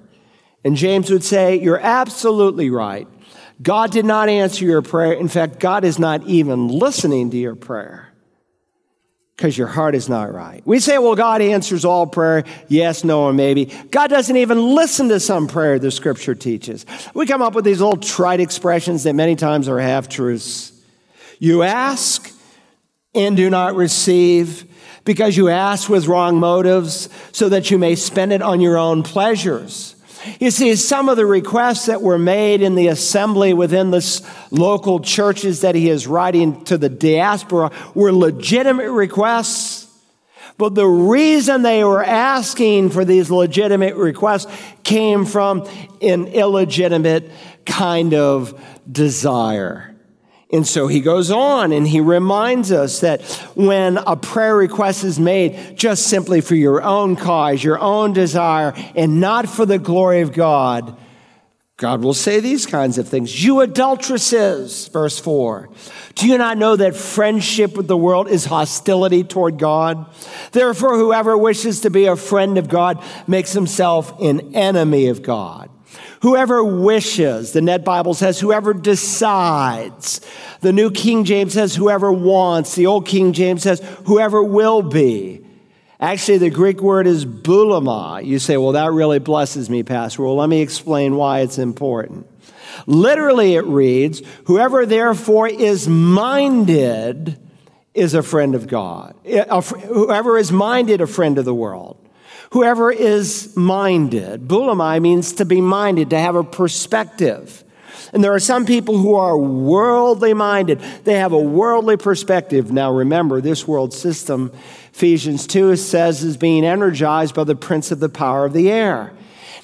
And James would say, You're absolutely right. God did not answer your prayer. In fact, God is not even listening to your prayer because your heart is not right. We say, well, God answers all prayer. Yes, no, and maybe. God doesn't even listen to some prayer the scripture teaches. We come up with these little trite expressions that many times are half truths. You ask and do not receive because you ask with wrong motives so that you may spend it on your own pleasures. You see, some of the requests that were made in the assembly within the local churches that he is writing to the diaspora were legitimate requests. But the reason they were asking for these legitimate requests came from an illegitimate kind of desire. And so he goes on and he reminds us that when a prayer request is made just simply for your own cause, your own desire, and not for the glory of God, God will say these kinds of things. You adulteresses, verse 4. Do you not know that friendship with the world is hostility toward God? Therefore, whoever wishes to be a friend of God makes himself an enemy of God. Whoever wishes, the Net Bible says, whoever decides. The New King James says, whoever wants. The Old King James says, whoever will be. Actually, the Greek word is boulomai. You say, well, that really blesses me, Pastor. Well, let me explain why it's important. Literally, it reads, whoever therefore is minded is a friend of God. Whoever is minded, a friend of the world. Whoever is minded. Boulomai means to be minded, to have a perspective. And there are some people who are worldly minded. They have a worldly perspective. Now remember, this world system, Ephesians 2 says, is being energized by the prince of the power of the air.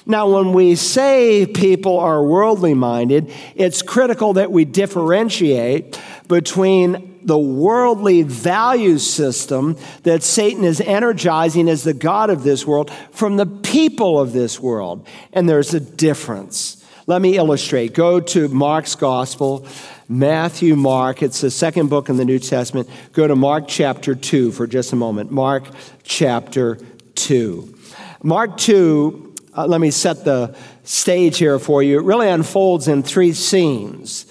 Now, when we say people are worldly minded, it's critical that we differentiate between the worldly value system that Satan is energizing as the God of this world from the people of this world. And there's a difference. Let me illustrate. Go to Mark's Gospel, Matthew, Mark. It's the second book in the New Testament. Go to Mark chapter 2 for just a moment. Mark chapter 2. Mark 2, uh, let me set the stage here for you. It really unfolds in three scenes.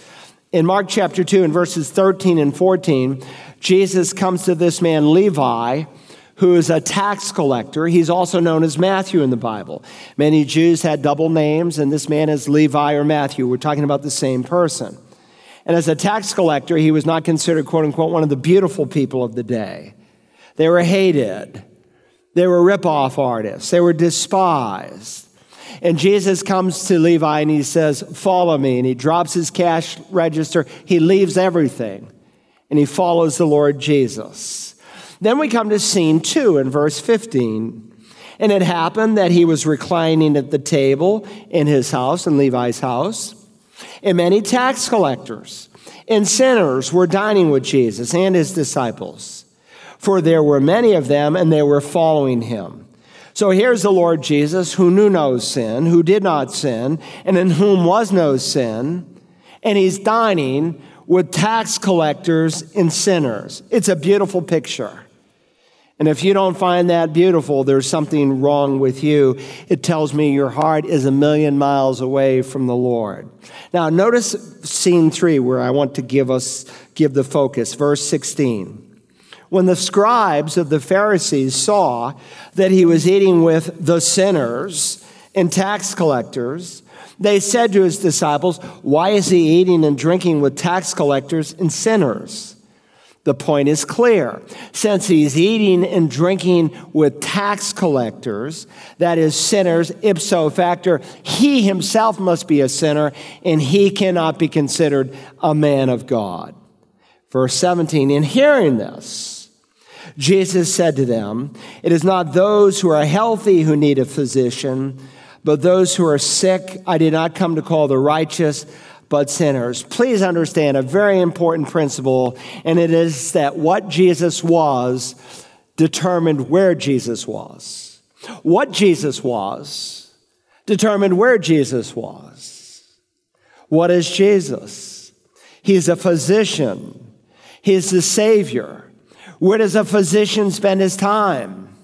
In Mark chapter 2, in verses 13 and 14, Jesus comes to this man, Levi, who is a tax collector. He's also known as Matthew in the Bible. Many Jews had double names, and this man is Levi or Matthew. We're talking about the same person. And as a tax collector, he was not considered, quote unquote, one of the beautiful people of the day. They were hated, they were ripoff artists, they were despised. And Jesus comes to Levi and he says, Follow me. And he drops his cash register. He leaves everything and he follows the Lord Jesus. Then we come to scene two in verse 15. And it happened that he was reclining at the table in his house, in Levi's house, and many tax collectors and sinners were dining with Jesus and his disciples. For there were many of them, and they were following him. So here's the Lord Jesus, who knew no sin, who did not sin, and in whom was no sin, and he's dining with tax collectors and sinners. It's a beautiful picture. And if you don't find that beautiful, there's something wrong with you. It tells me your heart is a million miles away from the Lord. Now, notice scene three where I want to give us, give the focus, verse 16. When the scribes of the Pharisees saw that he was eating with the sinners and tax collectors, they said to his disciples, Why is he eating and drinking with tax collectors and sinners? The point is clear. Since he's eating and drinking with tax collectors, that is, sinners, ipso facto, he himself must be a sinner and he cannot be considered a man of God. Verse 17 In hearing this, Jesus said to them, It is not those who are healthy who need a physician, but those who are sick. I did not come to call the righteous but sinners. Please understand a very important principle, and it is that what Jesus was determined where Jesus was. What Jesus was determined where Jesus was. What is Jesus? He's a physician, He's the Savior. Where does a physician spend his time?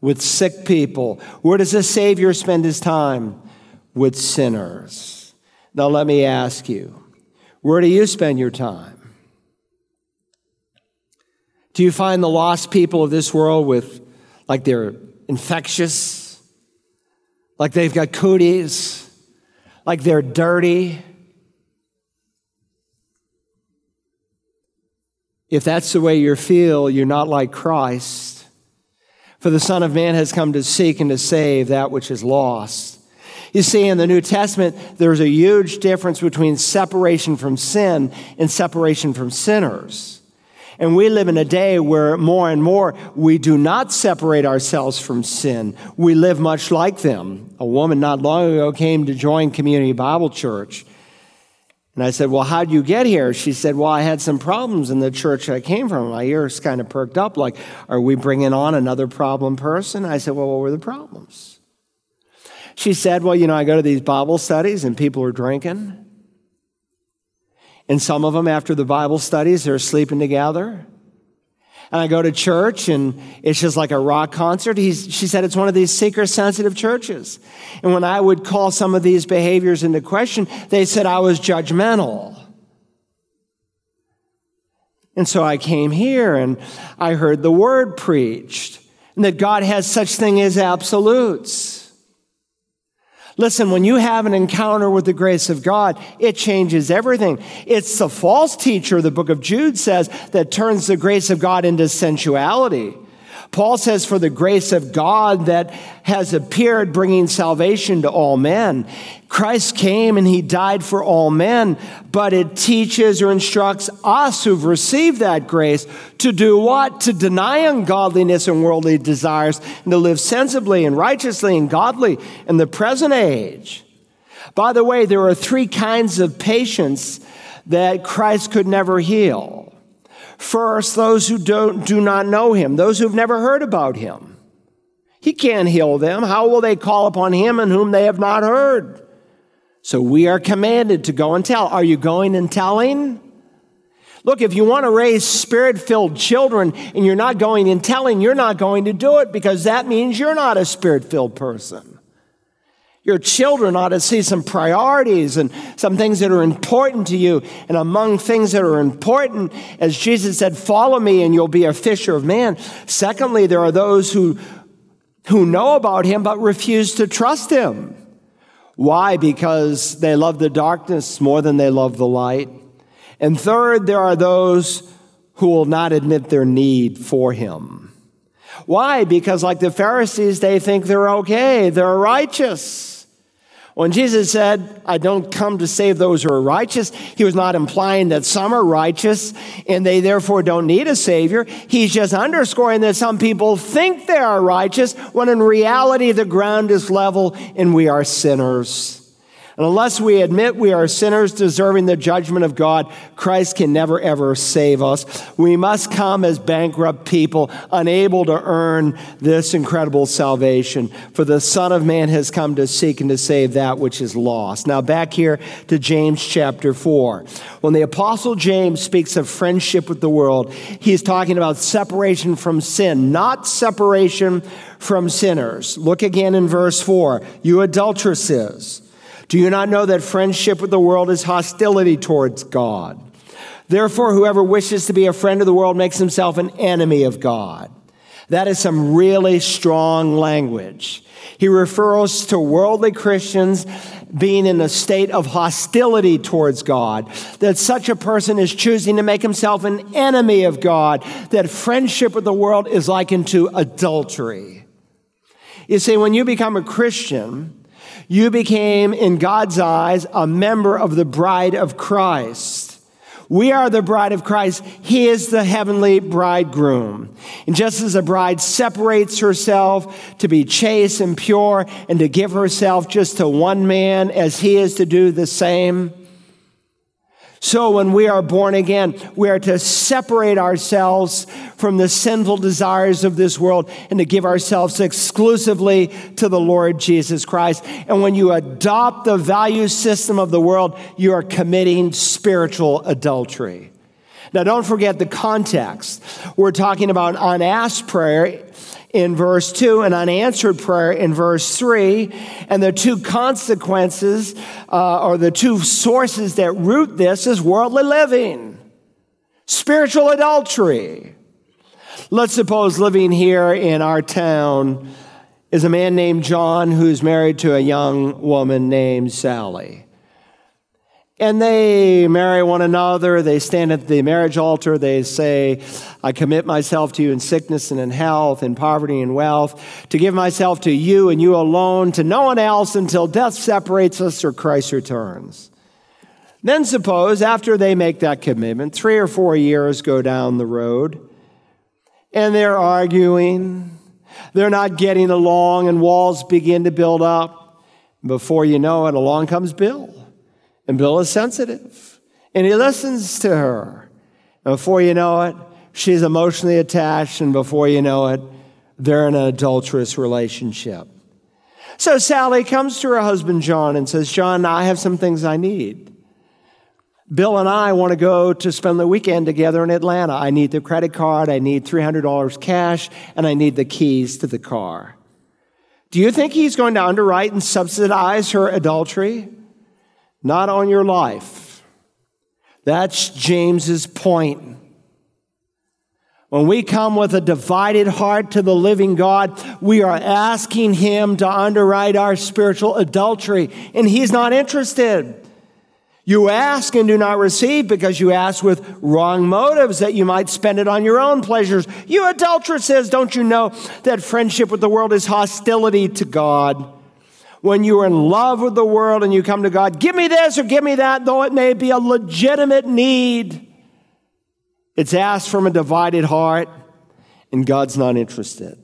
With sick people. Where does a Savior spend his time? With sinners. Now, let me ask you where do you spend your time? Do you find the lost people of this world with, like, they're infectious, like they've got cooties, like they're dirty? If that's the way you feel, you're not like Christ. For the Son of Man has come to seek and to save that which is lost. You see, in the New Testament, there's a huge difference between separation from sin and separation from sinners. And we live in a day where more and more we do not separate ourselves from sin. We live much like them. A woman not long ago came to join Community Bible Church. And I said, Well, how'd you get here? She said, Well, I had some problems in the church I came from. My ears kind of perked up, like, Are we bringing on another problem person? I said, Well, what were the problems? She said, Well, you know, I go to these Bible studies and people are drinking. And some of them, after the Bible studies, they're sleeping together. And I go to church and it's just like a rock concert. He's, she said it's one of these seeker sensitive churches. And when I would call some of these behaviors into question, they said I was judgmental. And so I came here and I heard the word preached and that God has such thing as absolutes. Listen, when you have an encounter with the grace of God, it changes everything. It's the false teacher, the book of Jude says, that turns the grace of God into sensuality. Paul says, For the grace of God that has appeared, bringing salvation to all men. Christ came and he died for all men, but it teaches or instructs us who've received that grace to do what? To deny ungodliness and worldly desires and to live sensibly and righteously and godly in the present age. By the way, there are three kinds of patients that Christ could never heal. First, those who don't, do not know him, those who've never heard about him. He can't heal them. How will they call upon him in whom they have not heard? So we are commanded to go and tell. Are you going and telling? Look, if you want to raise spirit filled children and you're not going and telling, you're not going to do it because that means you're not a spirit filled person. Your children ought to see some priorities and some things that are important to you. And among things that are important, as Jesus said, follow me and you'll be a fisher of man. Secondly, there are those who, who know about him but refuse to trust him. Why? Because they love the darkness more than they love the light. And third, there are those who will not admit their need for him. Why? Because, like the Pharisees, they think they're okay, they're righteous. When Jesus said, I don't come to save those who are righteous, he was not implying that some are righteous and they therefore don't need a Savior. He's just underscoring that some people think they are righteous when in reality the ground is level and we are sinners. And unless we admit we are sinners deserving the judgment of God, Christ can never ever save us. We must come as bankrupt people, unable to earn this incredible salvation. For the Son of Man has come to seek and to save that which is lost. Now, back here to James chapter 4. When the Apostle James speaks of friendship with the world, he's talking about separation from sin, not separation from sinners. Look again in verse 4. You adulteresses. Do you not know that friendship with the world is hostility towards God? Therefore, whoever wishes to be a friend of the world makes himself an enemy of God. That is some really strong language. He refers to worldly Christians being in a state of hostility towards God, that such a person is choosing to make himself an enemy of God, that friendship with the world is likened to adultery. You see, when you become a Christian, you became, in God's eyes, a member of the bride of Christ. We are the bride of Christ. He is the heavenly bridegroom. And just as a bride separates herself to be chaste and pure and to give herself just to one man as he is to do the same, so when we are born again, we are to separate ourselves from the sinful desires of this world and to give ourselves exclusively to the Lord Jesus Christ. And when you adopt the value system of the world, you are committing spiritual adultery. Now, don't forget the context. We're talking about unasked prayer in verse 2 an unanswered prayer in verse 3. And the two consequences uh, or the two sources that root this is worldly living, spiritual adultery. Let's suppose living here in our town is a man named John who's married to a young woman named Sally. And they marry one another. They stand at the marriage altar. They say, I commit myself to you in sickness and in health, in poverty and wealth, to give myself to you and you alone, to no one else until death separates us or Christ returns. Then suppose after they make that commitment, three or four years go down the road, and they're arguing. They're not getting along, and walls begin to build up. Before you know it, along comes Bill. And Bill is sensitive. And he listens to her. And before you know it, she's emotionally attached. And before you know it, they're in an adulterous relationship. So Sally comes to her husband, John, and says, John, I have some things I need. Bill and I want to go to spend the weekend together in Atlanta. I need the credit card, I need $300 cash, and I need the keys to the car. Do you think he's going to underwrite and subsidize her adultery? Not on your life. That's James's point. When we come with a divided heart to the living God, we are asking Him to underwrite our spiritual adultery, and He's not interested. You ask and do not receive because you ask with wrong motives that you might spend it on your own pleasures. You adulteresses, don't you know that friendship with the world is hostility to God? When you are in love with the world and you come to God, give me this or give me that, though it may be a legitimate need. It's asked from a divided heart, and God's not interested.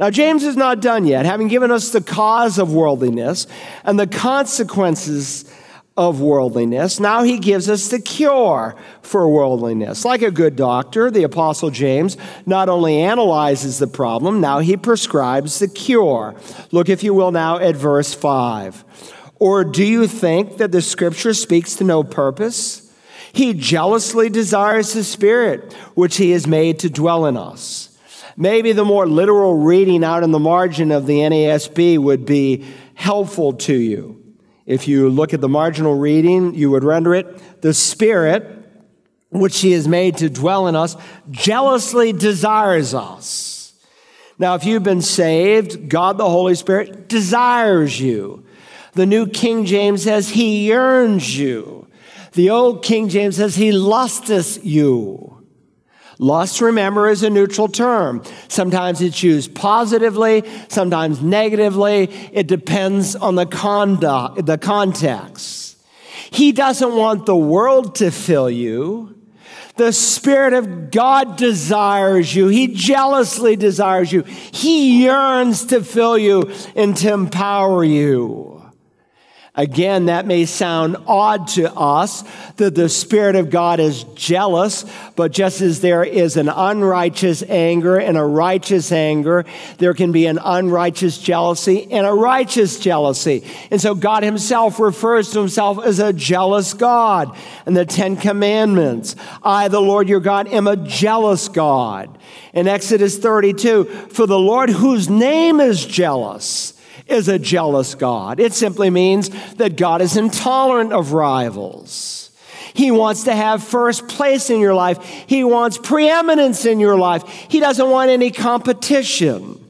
Now, James is not done yet, having given us the cause of worldliness and the consequences of worldliness. Now he gives us the cure for worldliness. Like a good doctor, the Apostle James not only analyzes the problem, now he prescribes the cure. Look, if you will, now at verse 5. Or do you think that the scripture speaks to no purpose? He jealously desires the Spirit, which he has made to dwell in us. Maybe the more literal reading out in the margin of the NASB would be helpful to you. If you look at the marginal reading, you would render it the Spirit, which He has made to dwell in us, jealously desires us. Now, if you've been saved, God the Holy Spirit desires you. The New King James says He yearns you. The Old King James says He lusteth you. Lust, remember, is a neutral term. Sometimes it's used positively, sometimes negatively. It depends on the conduct, the context. He doesn't want the world to fill you. The Spirit of God desires you. He jealously desires you. He yearns to fill you and to empower you. Again, that may sound odd to us that the Spirit of God is jealous, but just as there is an unrighteous anger and a righteous anger, there can be an unrighteous jealousy and a righteous jealousy. And so God Himself refers to Himself as a jealous God. In the Ten Commandments, I, the Lord your God, am a jealous God. In Exodus 32, for the Lord whose name is jealous, is a jealous God. It simply means that God is intolerant of rivals. He wants to have first place in your life. He wants preeminence in your life. He doesn't want any competition.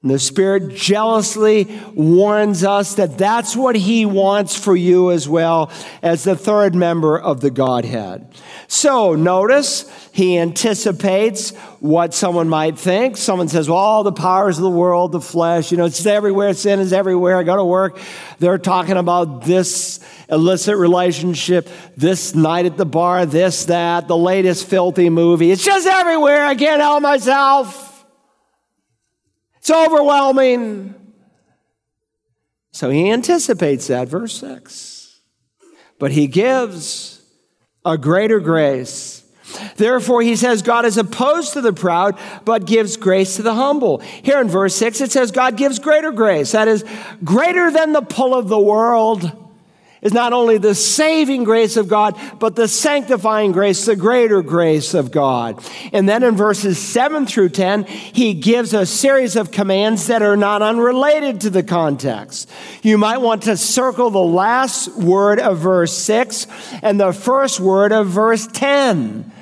And the Spirit jealously warns us that that's what He wants for you as well as the third member of the Godhead. So notice He anticipates what someone might think. Someone says, well, all the powers of the world, the flesh, you know, it's everywhere, sin is everywhere. I go to work. They're talking about this illicit relationship, this night at the bar, this, that, the latest filthy movie. It's just everywhere. I can't help myself. It's overwhelming. So he anticipates that, verse 6. But he gives a greater grace. Therefore, he says, God is opposed to the proud, but gives grace to the humble. Here in verse 6, it says, God gives greater grace. That is, greater than the pull of the world is not only the saving grace of God, but the sanctifying grace, the greater grace of God. And then in verses 7 through 10, he gives a series of commands that are not unrelated to the context. You might want to circle the last word of verse 6 and the first word of verse 10.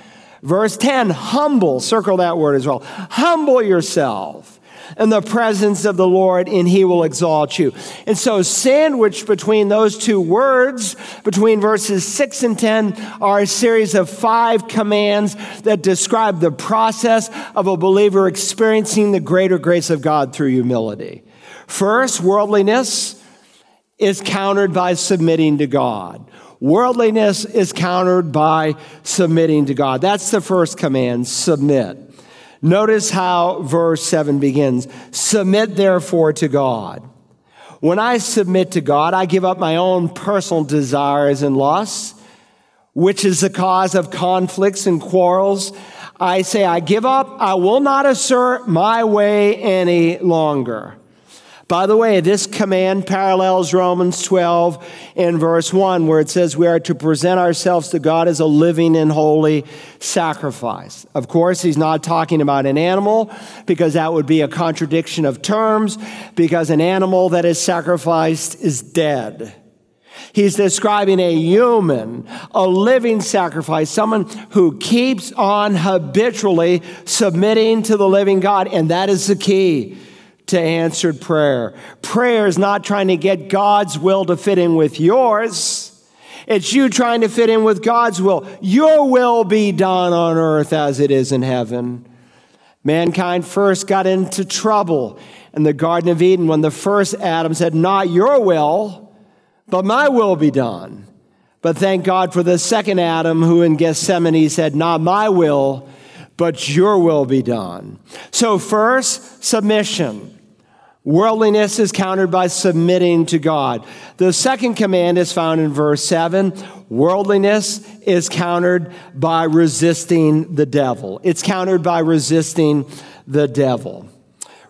Verse 10, humble, circle that word as well. Humble yourself in the presence of the Lord, and he will exalt you. And so, sandwiched between those two words, between verses 6 and 10, are a series of five commands that describe the process of a believer experiencing the greater grace of God through humility. First, worldliness is countered by submitting to God. Worldliness is countered by submitting to God. That's the first command submit. Notice how verse 7 begins Submit therefore to God. When I submit to God, I give up my own personal desires and lusts, which is the cause of conflicts and quarrels. I say, I give up. I will not assert my way any longer. By the way, this command parallels Romans 12 in verse 1, where it says we are to present ourselves to God as a living and holy sacrifice. Of course, he's not talking about an animal because that would be a contradiction of terms, because an animal that is sacrificed is dead. He's describing a human, a living sacrifice, someone who keeps on habitually submitting to the living God. And that is the key to answered prayer. Prayer is not trying to get God's will to fit in with yours. It's you trying to fit in with God's will. Your will be done on earth as it is in heaven. Mankind first got into trouble in the Garden of Eden when the first Adam said, Not your will, but my will be done. But thank God for the second Adam who in Gethsemane said, Not my will, but your will be done. So, first, submission. Worldliness is countered by submitting to God. The second command is found in verse 7. Worldliness is countered by resisting the devil. It's countered by resisting the devil.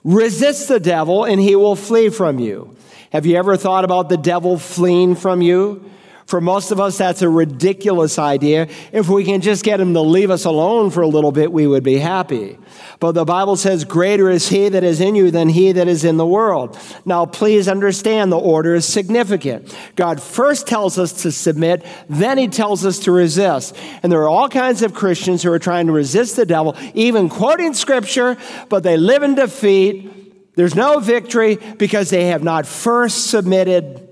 Resist the devil and he will flee from you. Have you ever thought about the devil fleeing from you? For most of us, that's a ridiculous idea. If we can just get him to leave us alone for a little bit, we would be happy. But the Bible says, Greater is he that is in you than he that is in the world. Now, please understand the order is significant. God first tells us to submit, then he tells us to resist. And there are all kinds of Christians who are trying to resist the devil, even quoting scripture, but they live in defeat. There's no victory because they have not first submitted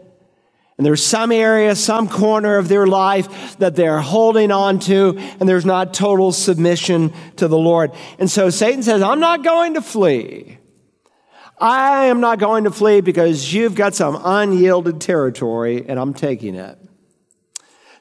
And there's some area, some corner of their life that they're holding on to, and there's not total submission to the Lord. And so Satan says, I'm not going to flee. I am not going to flee because you've got some unyielded territory, and I'm taking it.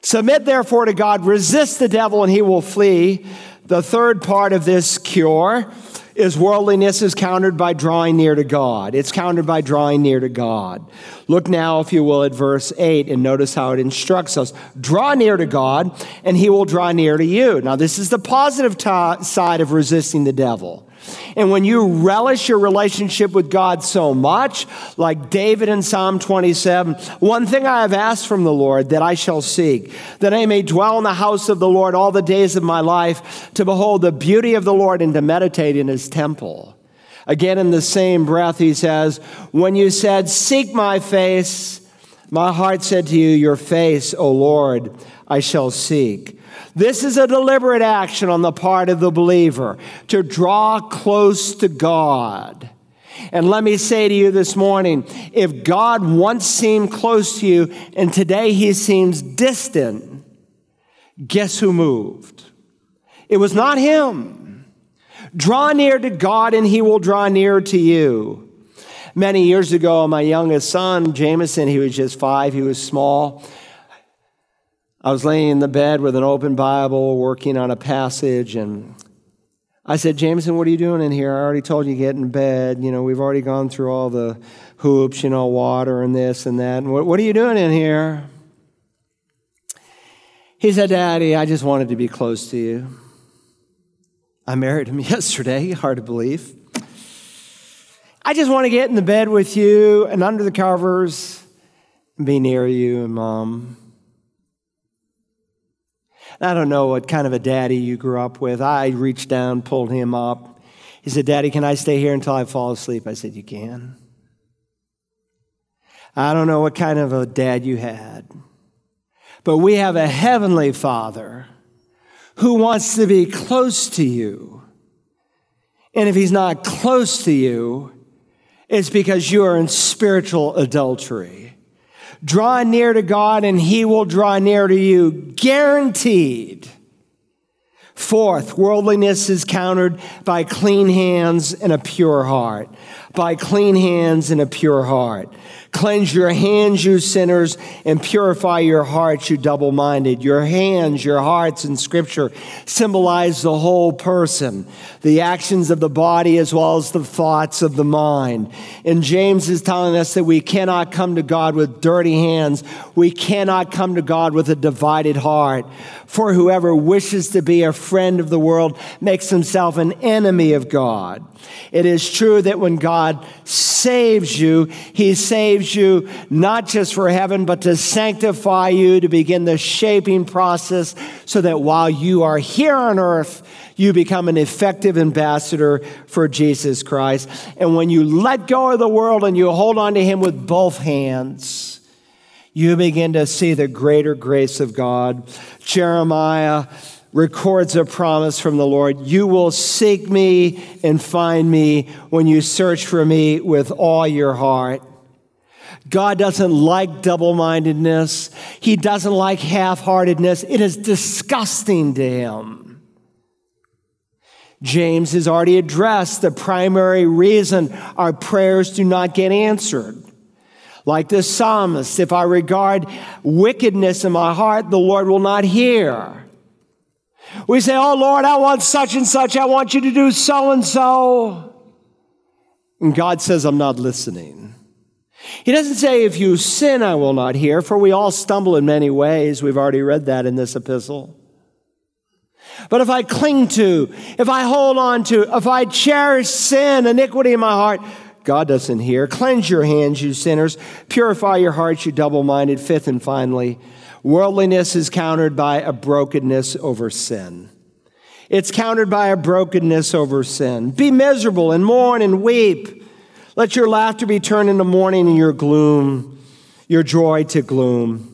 Submit therefore to God, resist the devil, and he will flee. The third part of this cure is worldliness is countered by drawing near to God. It's countered by drawing near to God. Look now, if you will, at verse 8 and notice how it instructs us. Draw near to God, and he will draw near to you. Now, this is the positive t- side of resisting the devil. And when you relish your relationship with God so much, like David in Psalm 27, one thing I have asked from the Lord that I shall seek, that I may dwell in the house of the Lord all the days of my life, to behold the beauty of the Lord and to meditate in his temple. Again, in the same breath, he says, When you said, Seek my face, my heart said to you, Your face, O Lord, I shall seek. This is a deliberate action on the part of the believer to draw close to God. And let me say to you this morning if God once seemed close to you and today he seems distant, guess who moved? It was not him. Draw near to God and he will draw near to you. Many years ago, my youngest son, Jameson, he was just five, he was small. I was laying in the bed with an open Bible, working on a passage, and I said, Jameson, what are you doing in here? I already told you get in bed. You know, we've already gone through all the hoops, you know, water and this and that. And what, what are you doing in here? He said, Daddy, I just wanted to be close to you. I married him yesterday, hard to believe. I just want to get in the bed with you and under the covers and be near you and mom. I don't know what kind of a daddy you grew up with. I reached down, pulled him up. He said, Daddy, can I stay here until I fall asleep? I said, You can. I don't know what kind of a dad you had, but we have a heavenly father who wants to be close to you. And if he's not close to you, it's because you are in spiritual adultery. Draw near to God and he will draw near to you. Guaranteed. Fourth, worldliness is countered by clean hands and a pure heart. By clean hands and a pure heart. Cleanse your hands, you sinners, and purify your hearts, you double minded. Your hands, your hearts in Scripture symbolize the whole person, the actions of the body as well as the thoughts of the mind. And James is telling us that we cannot come to God with dirty hands. We cannot come to God with a divided heart. For whoever wishes to be a friend of the world makes himself an enemy of God. It is true that when God saves you, he saves you not just for heaven, but to sanctify you, to begin the shaping process so that while you are here on earth, you become an effective ambassador for Jesus Christ. And when you let go of the world and you hold on to him with both hands, you begin to see the greater grace of God. Jeremiah records a promise from the Lord You will seek me and find me when you search for me with all your heart. God doesn't like double mindedness, He doesn't like half heartedness. It is disgusting to Him. James has already addressed the primary reason our prayers do not get answered. Like the psalmist, if I regard wickedness in my heart, the Lord will not hear. We say, Oh Lord, I want such and such. I want you to do so and so. And God says, I'm not listening. He doesn't say, If you sin, I will not hear, for we all stumble in many ways. We've already read that in this epistle. But if I cling to, if I hold on to, if I cherish sin, iniquity in my heart, God doesn't hear. Cleanse your hands, you sinners. Purify your hearts, you double minded. Fifth and finally, Worldliness is countered by a brokenness over sin. It's countered by a brokenness over sin. Be miserable and mourn and weep. Let your laughter be turned into mourning and your gloom, your joy to gloom.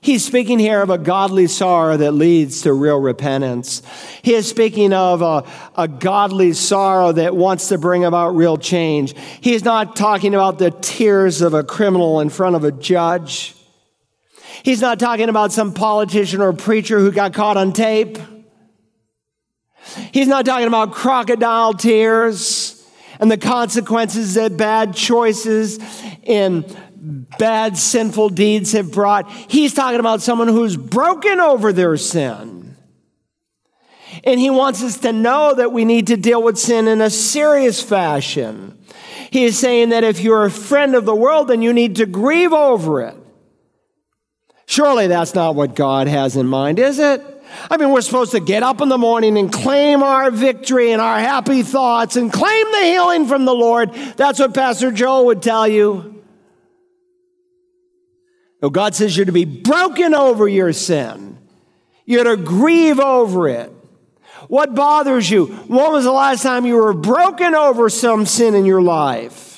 He's speaking here of a godly sorrow that leads to real repentance. He is speaking of a, a godly sorrow that wants to bring about real change. He's not talking about the tears of a criminal in front of a judge. He's not talking about some politician or preacher who got caught on tape. He's not talking about crocodile tears and the consequences that bad choices and bad sinful deeds have brought. He's talking about someone who's broken over their sin. And he wants us to know that we need to deal with sin in a serious fashion. He is saying that if you're a friend of the world, then you need to grieve over it. Surely that's not what God has in mind, is it? I mean, we're supposed to get up in the morning and claim our victory and our happy thoughts and claim the healing from the Lord. That's what Pastor Joel would tell you. No, God says you're to be broken over your sin. You're to grieve over it. What bothers you? When was the last time you were broken over some sin in your life?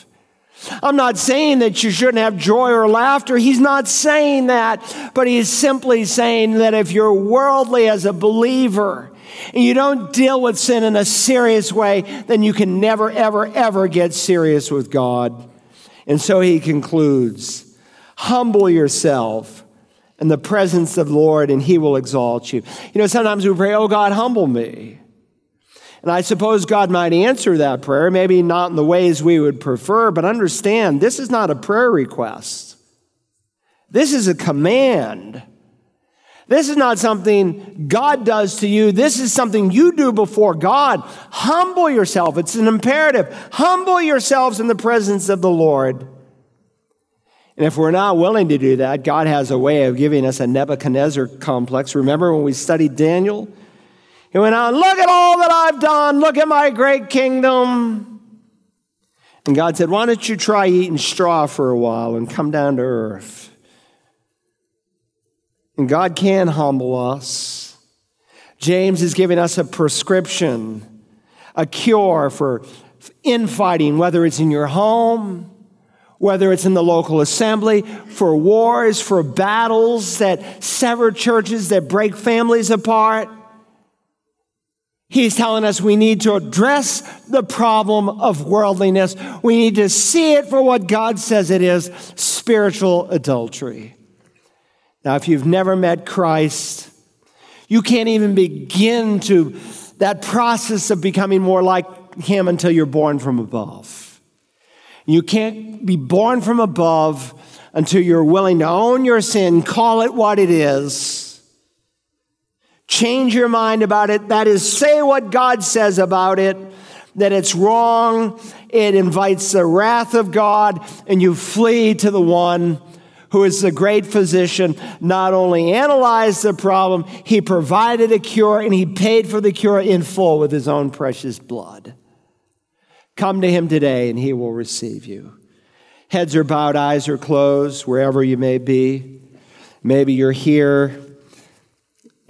I'm not saying that you shouldn't have joy or laughter. He's not saying that, but he's simply saying that if you're worldly as a believer and you don't deal with sin in a serious way, then you can never, ever, ever get serious with God. And so he concludes humble yourself in the presence of the Lord, and he will exalt you. You know, sometimes we pray, Oh God, humble me. And I suppose God might answer that prayer, maybe not in the ways we would prefer, but understand this is not a prayer request. This is a command. This is not something God does to you. This is something you do before God. Humble yourself. It's an imperative. Humble yourselves in the presence of the Lord. And if we're not willing to do that, God has a way of giving us a Nebuchadnezzar complex. Remember when we studied Daniel? He went on, Look at all that I've done. Look at my great kingdom. And God said, Why don't you try eating straw for a while and come down to earth? And God can humble us. James is giving us a prescription, a cure for infighting, whether it's in your home, whether it's in the local assembly, for wars, for battles that sever churches, that break families apart. He's telling us we need to address the problem of worldliness. We need to see it for what God says it is spiritual adultery. Now, if you've never met Christ, you can't even begin to that process of becoming more like Him until you're born from above. You can't be born from above until you're willing to own your sin, call it what it is Change your mind about it. That is, say what God says about it, that it's wrong. It invites the wrath of God, and you flee to the one who is the great physician, not only analyzed the problem, he provided a cure and he paid for the cure in full with his own precious blood. Come to him today and he will receive you. Heads are bowed, eyes are closed, wherever you may be. Maybe you're here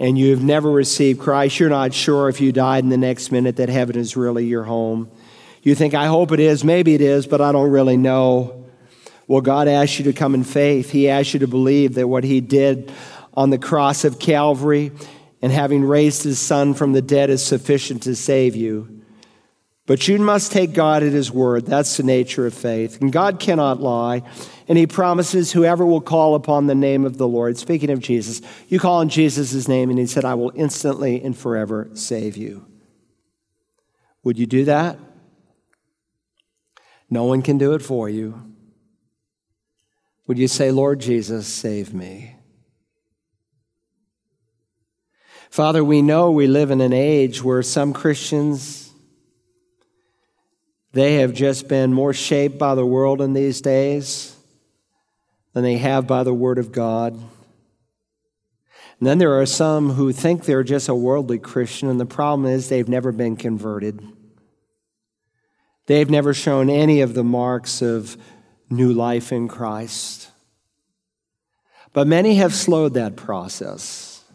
and you've never received Christ, you're not sure if you died in the next minute that heaven is really your home. You think, I hope it is, maybe it is, but I don't really know. Well, God asks you to come in faith. He asks you to believe that what He did on the cross of Calvary and having raised His Son from the dead is sufficient to save you. But you must take God at His word. That's the nature of faith. And God cannot lie. And He promises whoever will call upon the name of the Lord, speaking of Jesus, you call on Jesus' name, and He said, I will instantly and forever save you. Would you do that? No one can do it for you. Would you say, Lord Jesus, save me? Father, we know we live in an age where some Christians they have just been more shaped by the world in these days than they have by the Word of God. And then there are some who think they're just a worldly Christian, and the problem is they've never been converted. They've never shown any of the marks of new life in Christ. But many have slowed that process.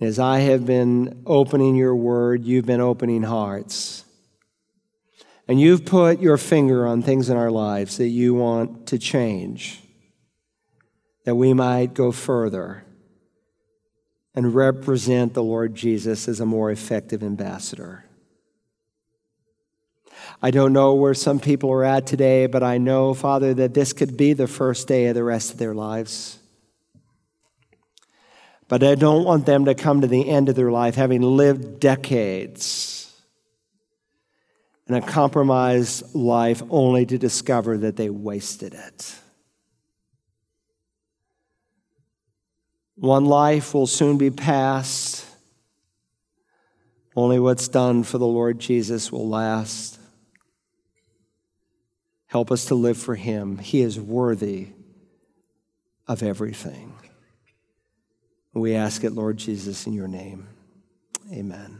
As I have been opening your word, you've been opening hearts. And you've put your finger on things in our lives that you want to change, that we might go further and represent the Lord Jesus as a more effective ambassador. I don't know where some people are at today, but I know, Father, that this could be the first day of the rest of their lives. But I don't want them to come to the end of their life having lived decades a compromised life only to discover that they wasted it. One life will soon be past. Only what's done for the Lord Jesus will last. Help us to live for Him. He is worthy of everything. We ask it, Lord Jesus, in your name. Amen.